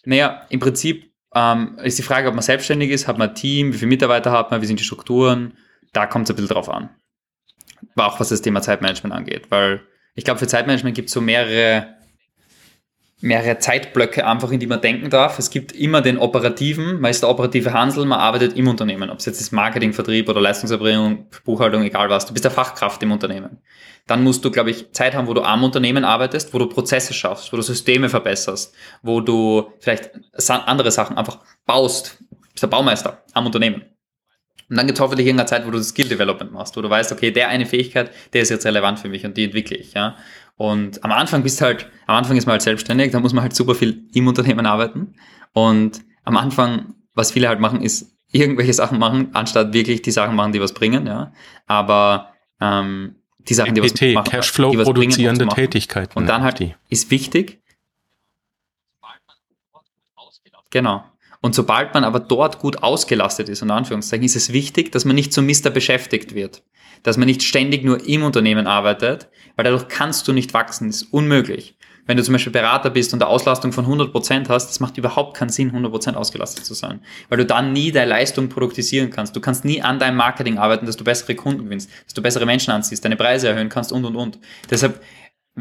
Naja, im Prinzip ähm, ist die Frage, ob man selbstständig ist, hat man ein Team, wie viele Mitarbeiter hat man, wie sind die Strukturen, da kommt es ein bisschen drauf an auch was das Thema Zeitmanagement angeht. Weil ich glaube, für Zeitmanagement gibt es so mehrere, mehrere Zeitblöcke einfach, in die man denken darf. Es gibt immer den operativen, man ist der operative Hansel, man arbeitet im Unternehmen. Ob es jetzt ist Marketing, Vertrieb oder Leistungserbringung, Buchhaltung, egal was. Du bist der Fachkraft im Unternehmen. Dann musst du, glaube ich, Zeit haben, wo du am Unternehmen arbeitest, wo du Prozesse schaffst, wo du Systeme verbesserst, wo du vielleicht andere Sachen einfach baust. Bist der Baumeister am Unternehmen. Und dann gibt es hoffentlich irgendeine Zeit, wo du das Skill Development machst, wo du weißt, okay, der eine Fähigkeit, der ist jetzt relevant für mich und die entwickle ich, ja. Und am Anfang bist halt, am Anfang ist man halt selbstständig, da muss man halt super viel im Unternehmen arbeiten. Und am Anfang, was viele halt machen, ist irgendwelche Sachen machen, anstatt wirklich die Sachen machen, die was bringen, ja. Aber ähm, die Sachen, die was machen, Cashflow die was produzierende Tätigkeiten. Und dann halt die. ist wichtig, Genau. Und sobald man aber dort gut ausgelastet ist, in Anführungszeichen, ist es wichtig, dass man nicht zum Mister beschäftigt wird. Dass man nicht ständig nur im Unternehmen arbeitet, weil dadurch kannst du nicht wachsen, das ist unmöglich. Wenn du zum Beispiel Berater bist und eine Auslastung von 100% hast, das macht überhaupt keinen Sinn, 100% ausgelastet zu sein. Weil du dann nie deine Leistung produktisieren kannst. Du kannst nie an deinem Marketing arbeiten, dass du bessere Kunden gewinnst, dass du bessere Menschen anziehst, deine Preise erhöhen kannst und, und, und. Deshalb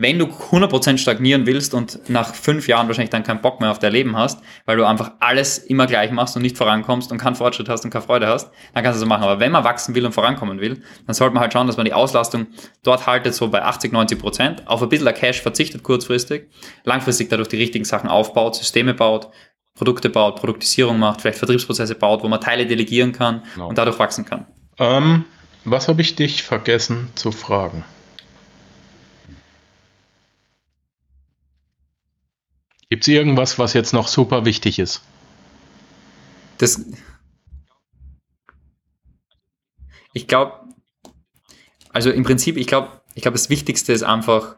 wenn du 100% stagnieren willst und nach fünf Jahren wahrscheinlich dann keinen Bock mehr auf dein Leben hast, weil du einfach alles immer gleich machst und nicht vorankommst und keinen Fortschritt hast und keine Freude hast, dann kannst du so machen. Aber wenn man wachsen will und vorankommen will, dann sollte man halt schauen, dass man die Auslastung dort haltet, so bei 80, 90%, auf ein bisschen Cash verzichtet kurzfristig, langfristig dadurch die richtigen Sachen aufbaut, Systeme baut, Produkte baut, Produktisierung macht, vielleicht Vertriebsprozesse baut, wo man Teile delegieren kann genau. und dadurch wachsen kann. Ähm, was habe ich dich vergessen zu fragen? Gibt es irgendwas, was jetzt noch super wichtig ist? Das. Ich glaube, also im Prinzip, ich glaube, ich glaube, das Wichtigste ist einfach,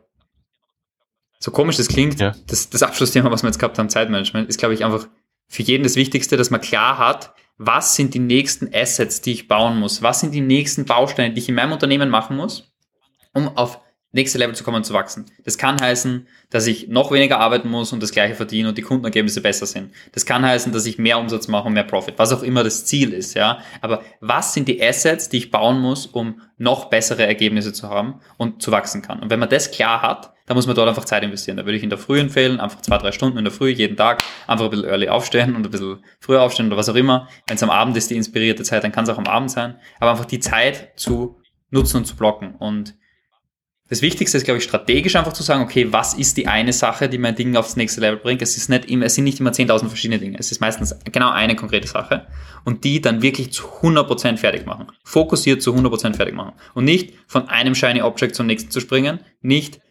so komisch das klingt, ja. das, das Abschlussthema, was wir jetzt gehabt haben, Zeitmanagement, ist, glaube ich, einfach für jeden das Wichtigste, dass man klar hat, was sind die nächsten Assets, die ich bauen muss, was sind die nächsten Bausteine, die ich in meinem Unternehmen machen muss, um auf nächste Level zu kommen und zu wachsen. Das kann heißen, dass ich noch weniger arbeiten muss und das gleiche verdiene und die Kundenergebnisse besser sind. Das kann heißen, dass ich mehr Umsatz mache und mehr Profit, was auch immer das Ziel ist, ja. Aber was sind die Assets, die ich bauen muss, um noch bessere Ergebnisse zu haben und zu wachsen kann? Und wenn man das klar hat, dann muss man dort einfach Zeit investieren. Da würde ich in der Früh empfehlen, einfach zwei, drei Stunden in der Früh, jeden Tag, einfach ein bisschen early aufstehen und ein bisschen früher aufstehen oder was auch immer. Wenn es am Abend ist, die inspirierte Zeit, dann kann es auch am Abend sein. Aber einfach die Zeit zu nutzen und zu blocken. Und das Wichtigste ist, glaube ich, strategisch einfach zu sagen, okay, was ist die eine Sache, die mein Ding aufs nächste Level bringt? Es, ist nicht immer, es sind nicht immer 10.000 verschiedene Dinge. Es ist meistens genau eine konkrete Sache und die dann wirklich zu 100% fertig machen. Fokussiert zu 100% fertig machen. Und nicht von einem Shiny Object zum nächsten zu springen, nicht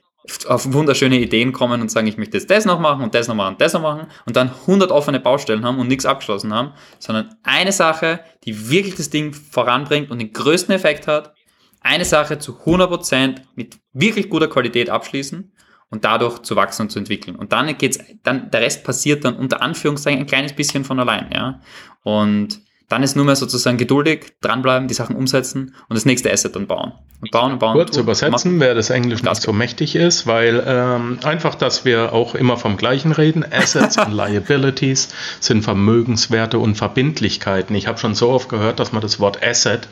auf wunderschöne Ideen kommen und sagen, ich möchte jetzt das noch machen und das noch machen und das noch machen und dann 100 offene Baustellen haben und nichts abgeschlossen haben, sondern eine Sache, die wirklich das Ding voranbringt und den größten Effekt hat eine Sache zu 100% mit wirklich guter Qualität abschließen und dadurch zu wachsen und zu entwickeln. Und dann geht's, dann, der Rest passiert dann unter Anführungszeichen ein kleines bisschen von allein, ja. Und dann ist nur mehr sozusagen geduldig, dranbleiben, die Sachen umsetzen und das nächste Asset dann bauen. Und bauen und bauen. Kurz tun, übersetzen, wer das Englisch nicht so mächtig ist, weil ähm, einfach, dass wir auch immer vom Gleichen reden. Assets und Liabilities sind Vermögenswerte und Verbindlichkeiten. Ich habe schon so oft gehört, dass man das Wort Asset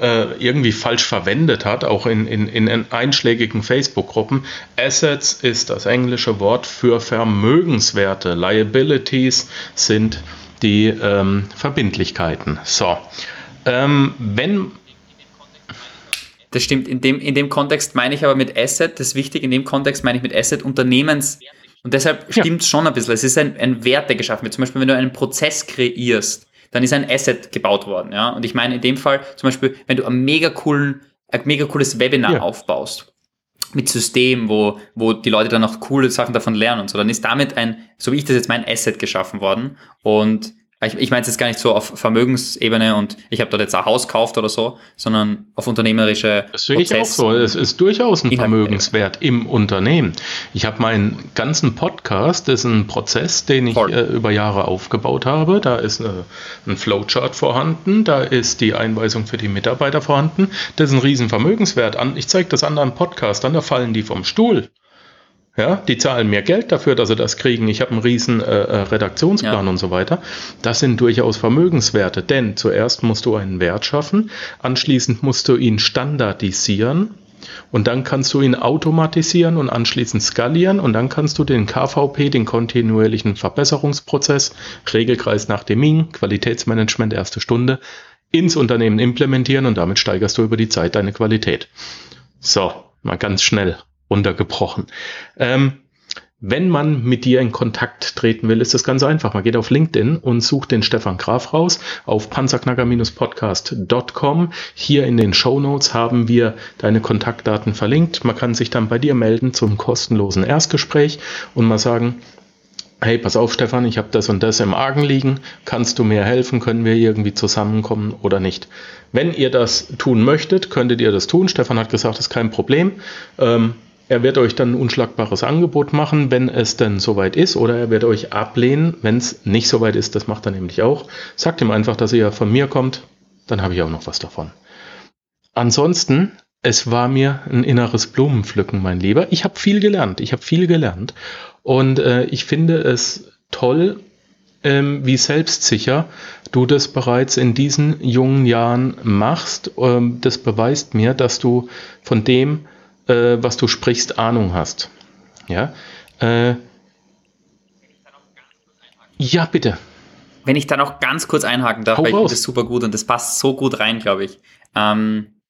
äh, irgendwie falsch verwendet hat, auch in, in, in einschlägigen Facebook-Gruppen. Assets ist das englische Wort für Vermögenswerte. Liabilities sind die ähm, Verbindlichkeiten. So, ähm, wenn das stimmt. In dem, in dem Kontext meine ich aber mit Asset, das ist wichtig, in dem Kontext meine ich mit Asset Unternehmens. Und deshalb ja. stimmt es schon ein bisschen. Es ist ein, ein Wert, der geschaffen wird. Zum Beispiel, wenn du einen Prozess kreierst, dann ist ein Asset gebaut worden. Ja? Und ich meine in dem Fall zum Beispiel, wenn du ein mega, coolen, ein mega cooles Webinar ja. aufbaust, mit System, wo, wo die Leute dann auch coole Sachen davon lernen und so, dann ist damit ein, so wie ich das jetzt mein Asset geschaffen worden. Und ich, ich meine es jetzt gar nicht so auf Vermögensebene und ich habe dort jetzt ein Haus gekauft oder so, sondern auf unternehmerische Das sehe ich auch so. Es ist durchaus ein Vermögenswert im Unternehmen. Ich habe meinen ganzen Podcast, das ist ein Prozess, den ich äh, über Jahre aufgebaut habe. Da ist eine, ein Flowchart vorhanden, da ist die Einweisung für die Mitarbeiter vorhanden. Das ist ein riesen Vermögenswert. Ich zeige das anderen Podcastern, da fallen die vom Stuhl. Ja, die zahlen mehr Geld dafür, dass sie das kriegen. Ich habe einen riesen äh, äh, Redaktionsplan ja. und so weiter. Das sind durchaus Vermögenswerte, denn zuerst musst du einen Wert schaffen, anschließend musst du ihn standardisieren und dann kannst du ihn automatisieren und anschließend skalieren und dann kannst du den KVP, den kontinuierlichen Verbesserungsprozess, Regelkreis nach dem Ming, Qualitätsmanagement erste Stunde, ins Unternehmen implementieren und damit steigerst du über die Zeit deine Qualität. So, mal ganz schnell runtergebrochen. Ähm, wenn man mit dir in Kontakt treten will, ist das ganz einfach. Man geht auf LinkedIn und sucht den Stefan Graf raus auf panzerknacker-podcast.com. Hier in den Show Notes haben wir deine Kontaktdaten verlinkt. Man kann sich dann bei dir melden zum kostenlosen Erstgespräch und mal sagen, hey, pass auf, Stefan, ich habe das und das im Argen liegen. Kannst du mir helfen? Können wir irgendwie zusammenkommen oder nicht? Wenn ihr das tun möchtet, könntet ihr das tun. Stefan hat gesagt, das ist kein Problem. Ähm, Er wird euch dann ein unschlagbares Angebot machen, wenn es denn soweit ist, oder er wird euch ablehnen, wenn es nicht soweit ist. Das macht er nämlich auch. Sagt ihm einfach, dass ihr von mir kommt, dann habe ich auch noch was davon. Ansonsten, es war mir ein inneres Blumenpflücken, mein Lieber. Ich habe viel gelernt. Ich habe viel gelernt. Und äh, ich finde es toll, ähm, wie selbstsicher du das bereits in diesen jungen Jahren machst. Ähm, das beweist mir, dass du von dem, äh, was du sprichst, Ahnung hast. Ja, äh, ja bitte. Wenn ich da noch ganz kurz einhaken darf, Hau weil ich finde das super gut und das passt so gut rein, glaube ich. Ähm,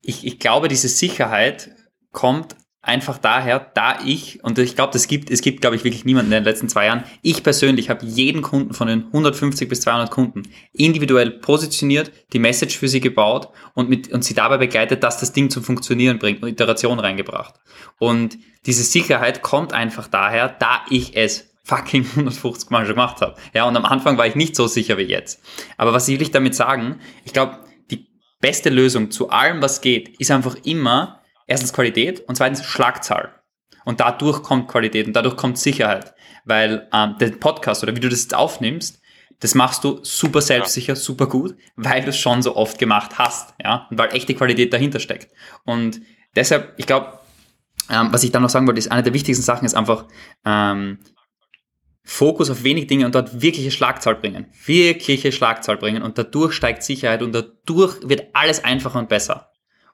ich. Ich glaube, diese Sicherheit kommt einfach daher, da ich, und ich glaube, das gibt, es gibt, glaube ich, wirklich niemanden in den letzten zwei Jahren, ich persönlich habe jeden Kunden von den 150 bis 200 Kunden individuell positioniert, die Message für sie gebaut und, mit, und sie dabei begleitet, dass das Ding zum Funktionieren bringt und Iteration reingebracht. Und diese Sicherheit kommt einfach daher, da ich es fucking 150 Mal schon gemacht habe. Ja, und am Anfang war ich nicht so sicher wie jetzt. Aber was will ich damit sagen? Ich glaube, die beste Lösung zu allem, was geht, ist einfach immer, erstens Qualität und zweitens Schlagzahl. Und dadurch kommt Qualität und dadurch kommt Sicherheit. Weil ähm, der Podcast oder wie du das jetzt aufnimmst, das machst du super selbstsicher, super gut, weil du es schon so oft gemacht hast. Ja? Und weil echte Qualität dahinter steckt. Und deshalb, ich glaube, ähm, was ich dann noch sagen wollte, ist, eine der wichtigsten Sachen ist einfach ähm, Fokus auf wenig Dinge und dort wirkliche Schlagzahl bringen. Wirkliche Schlagzahl bringen und dadurch steigt Sicherheit und dadurch wird alles einfacher und besser.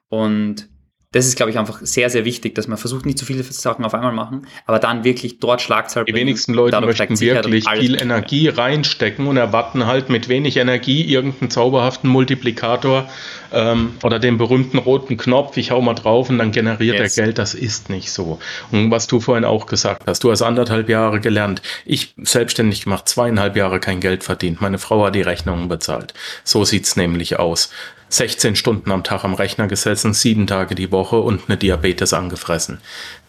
Und das ist, glaube ich, einfach sehr, sehr wichtig, dass man versucht, nicht zu viele Sachen auf einmal machen, aber dann wirklich dort Schlagzahl Die wenigsten Leute möchten wirklich viel Energie reinstecken und erwarten halt mit wenig Energie irgendeinen zauberhaften Multiplikator ähm, oder den berühmten roten Knopf, ich hau mal drauf und dann generiert yes. er Geld. Das ist nicht so. Und was du vorhin auch gesagt hast, du hast anderthalb Jahre gelernt. Ich selbstständig gemacht, zweieinhalb Jahre kein Geld verdient. Meine Frau hat die Rechnungen bezahlt. So sieht's nämlich aus. 16 Stunden am Tag am Rechner gesessen, sieben Tage die Woche und eine Diabetes angefressen.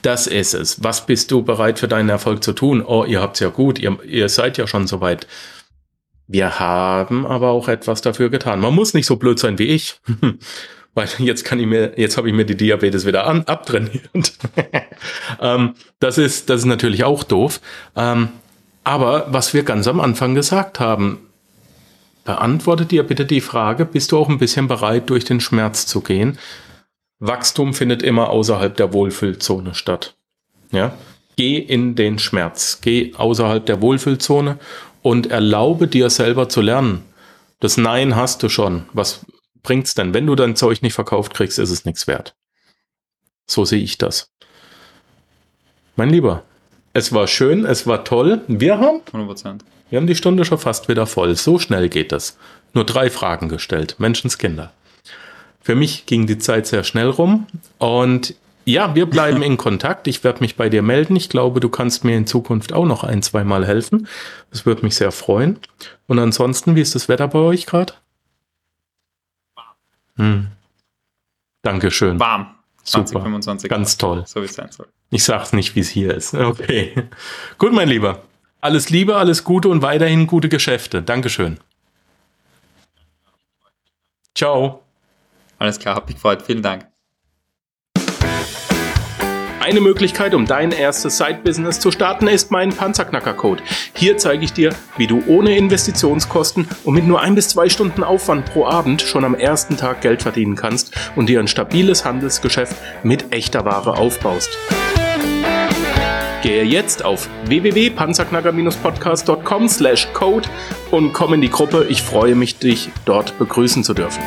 Das ist es. Was bist du bereit für deinen Erfolg zu tun? Oh, ihr habt's ja gut, ihr, ihr seid ja schon soweit. Wir haben aber auch etwas dafür getan. Man muss nicht so blöd sein wie ich. Weil jetzt kann ich mir, jetzt habe ich mir die Diabetes wieder an, abtrainiert. ähm, das ist, das ist natürlich auch doof. Ähm, aber was wir ganz am Anfang gesagt haben, Beantworte dir bitte die Frage, bist du auch ein bisschen bereit, durch den Schmerz zu gehen? Wachstum findet immer außerhalb der Wohlfühlzone statt. Ja? Geh in den Schmerz, geh außerhalb der Wohlfühlzone und erlaube dir selber zu lernen. Das Nein hast du schon. Was bringt's denn? Wenn du dein Zeug nicht verkauft kriegst, ist es nichts wert. So sehe ich das. Mein Lieber, es war schön, es war toll. Wir haben 100%. Wir haben die Stunde schon fast wieder voll. So schnell geht das. Nur drei Fragen gestellt. Menschenskinder. Für mich ging die Zeit sehr schnell rum und ja, wir bleiben in Kontakt. Ich werde mich bei dir melden. Ich glaube, du kannst mir in Zukunft auch noch ein, zwei Mal helfen. Das würde mich sehr freuen. Und ansonsten, wie ist das Wetter bei euch gerade? Hm. Dankeschön. Warm. 20, Super. 25 Ganz toll. So wie es sein soll. Ich sag's nicht, wie es hier ist. Okay. Gut, mein Lieber. Alles Liebe, alles Gute und weiterhin gute Geschäfte. Dankeschön. Ciao. Alles klar, hab mich gefreut. Vielen Dank. Eine Möglichkeit, um dein erstes Side-Business zu starten, ist mein Panzerknacker-Code. Hier zeige ich dir, wie du ohne Investitionskosten und mit nur ein bis zwei Stunden Aufwand pro Abend schon am ersten Tag Geld verdienen kannst und dir ein stabiles Handelsgeschäft mit echter Ware aufbaust. Gehe jetzt auf www.panzerknacker-podcast.com slash code und komm in die Gruppe. Ich freue mich, dich dort begrüßen zu dürfen.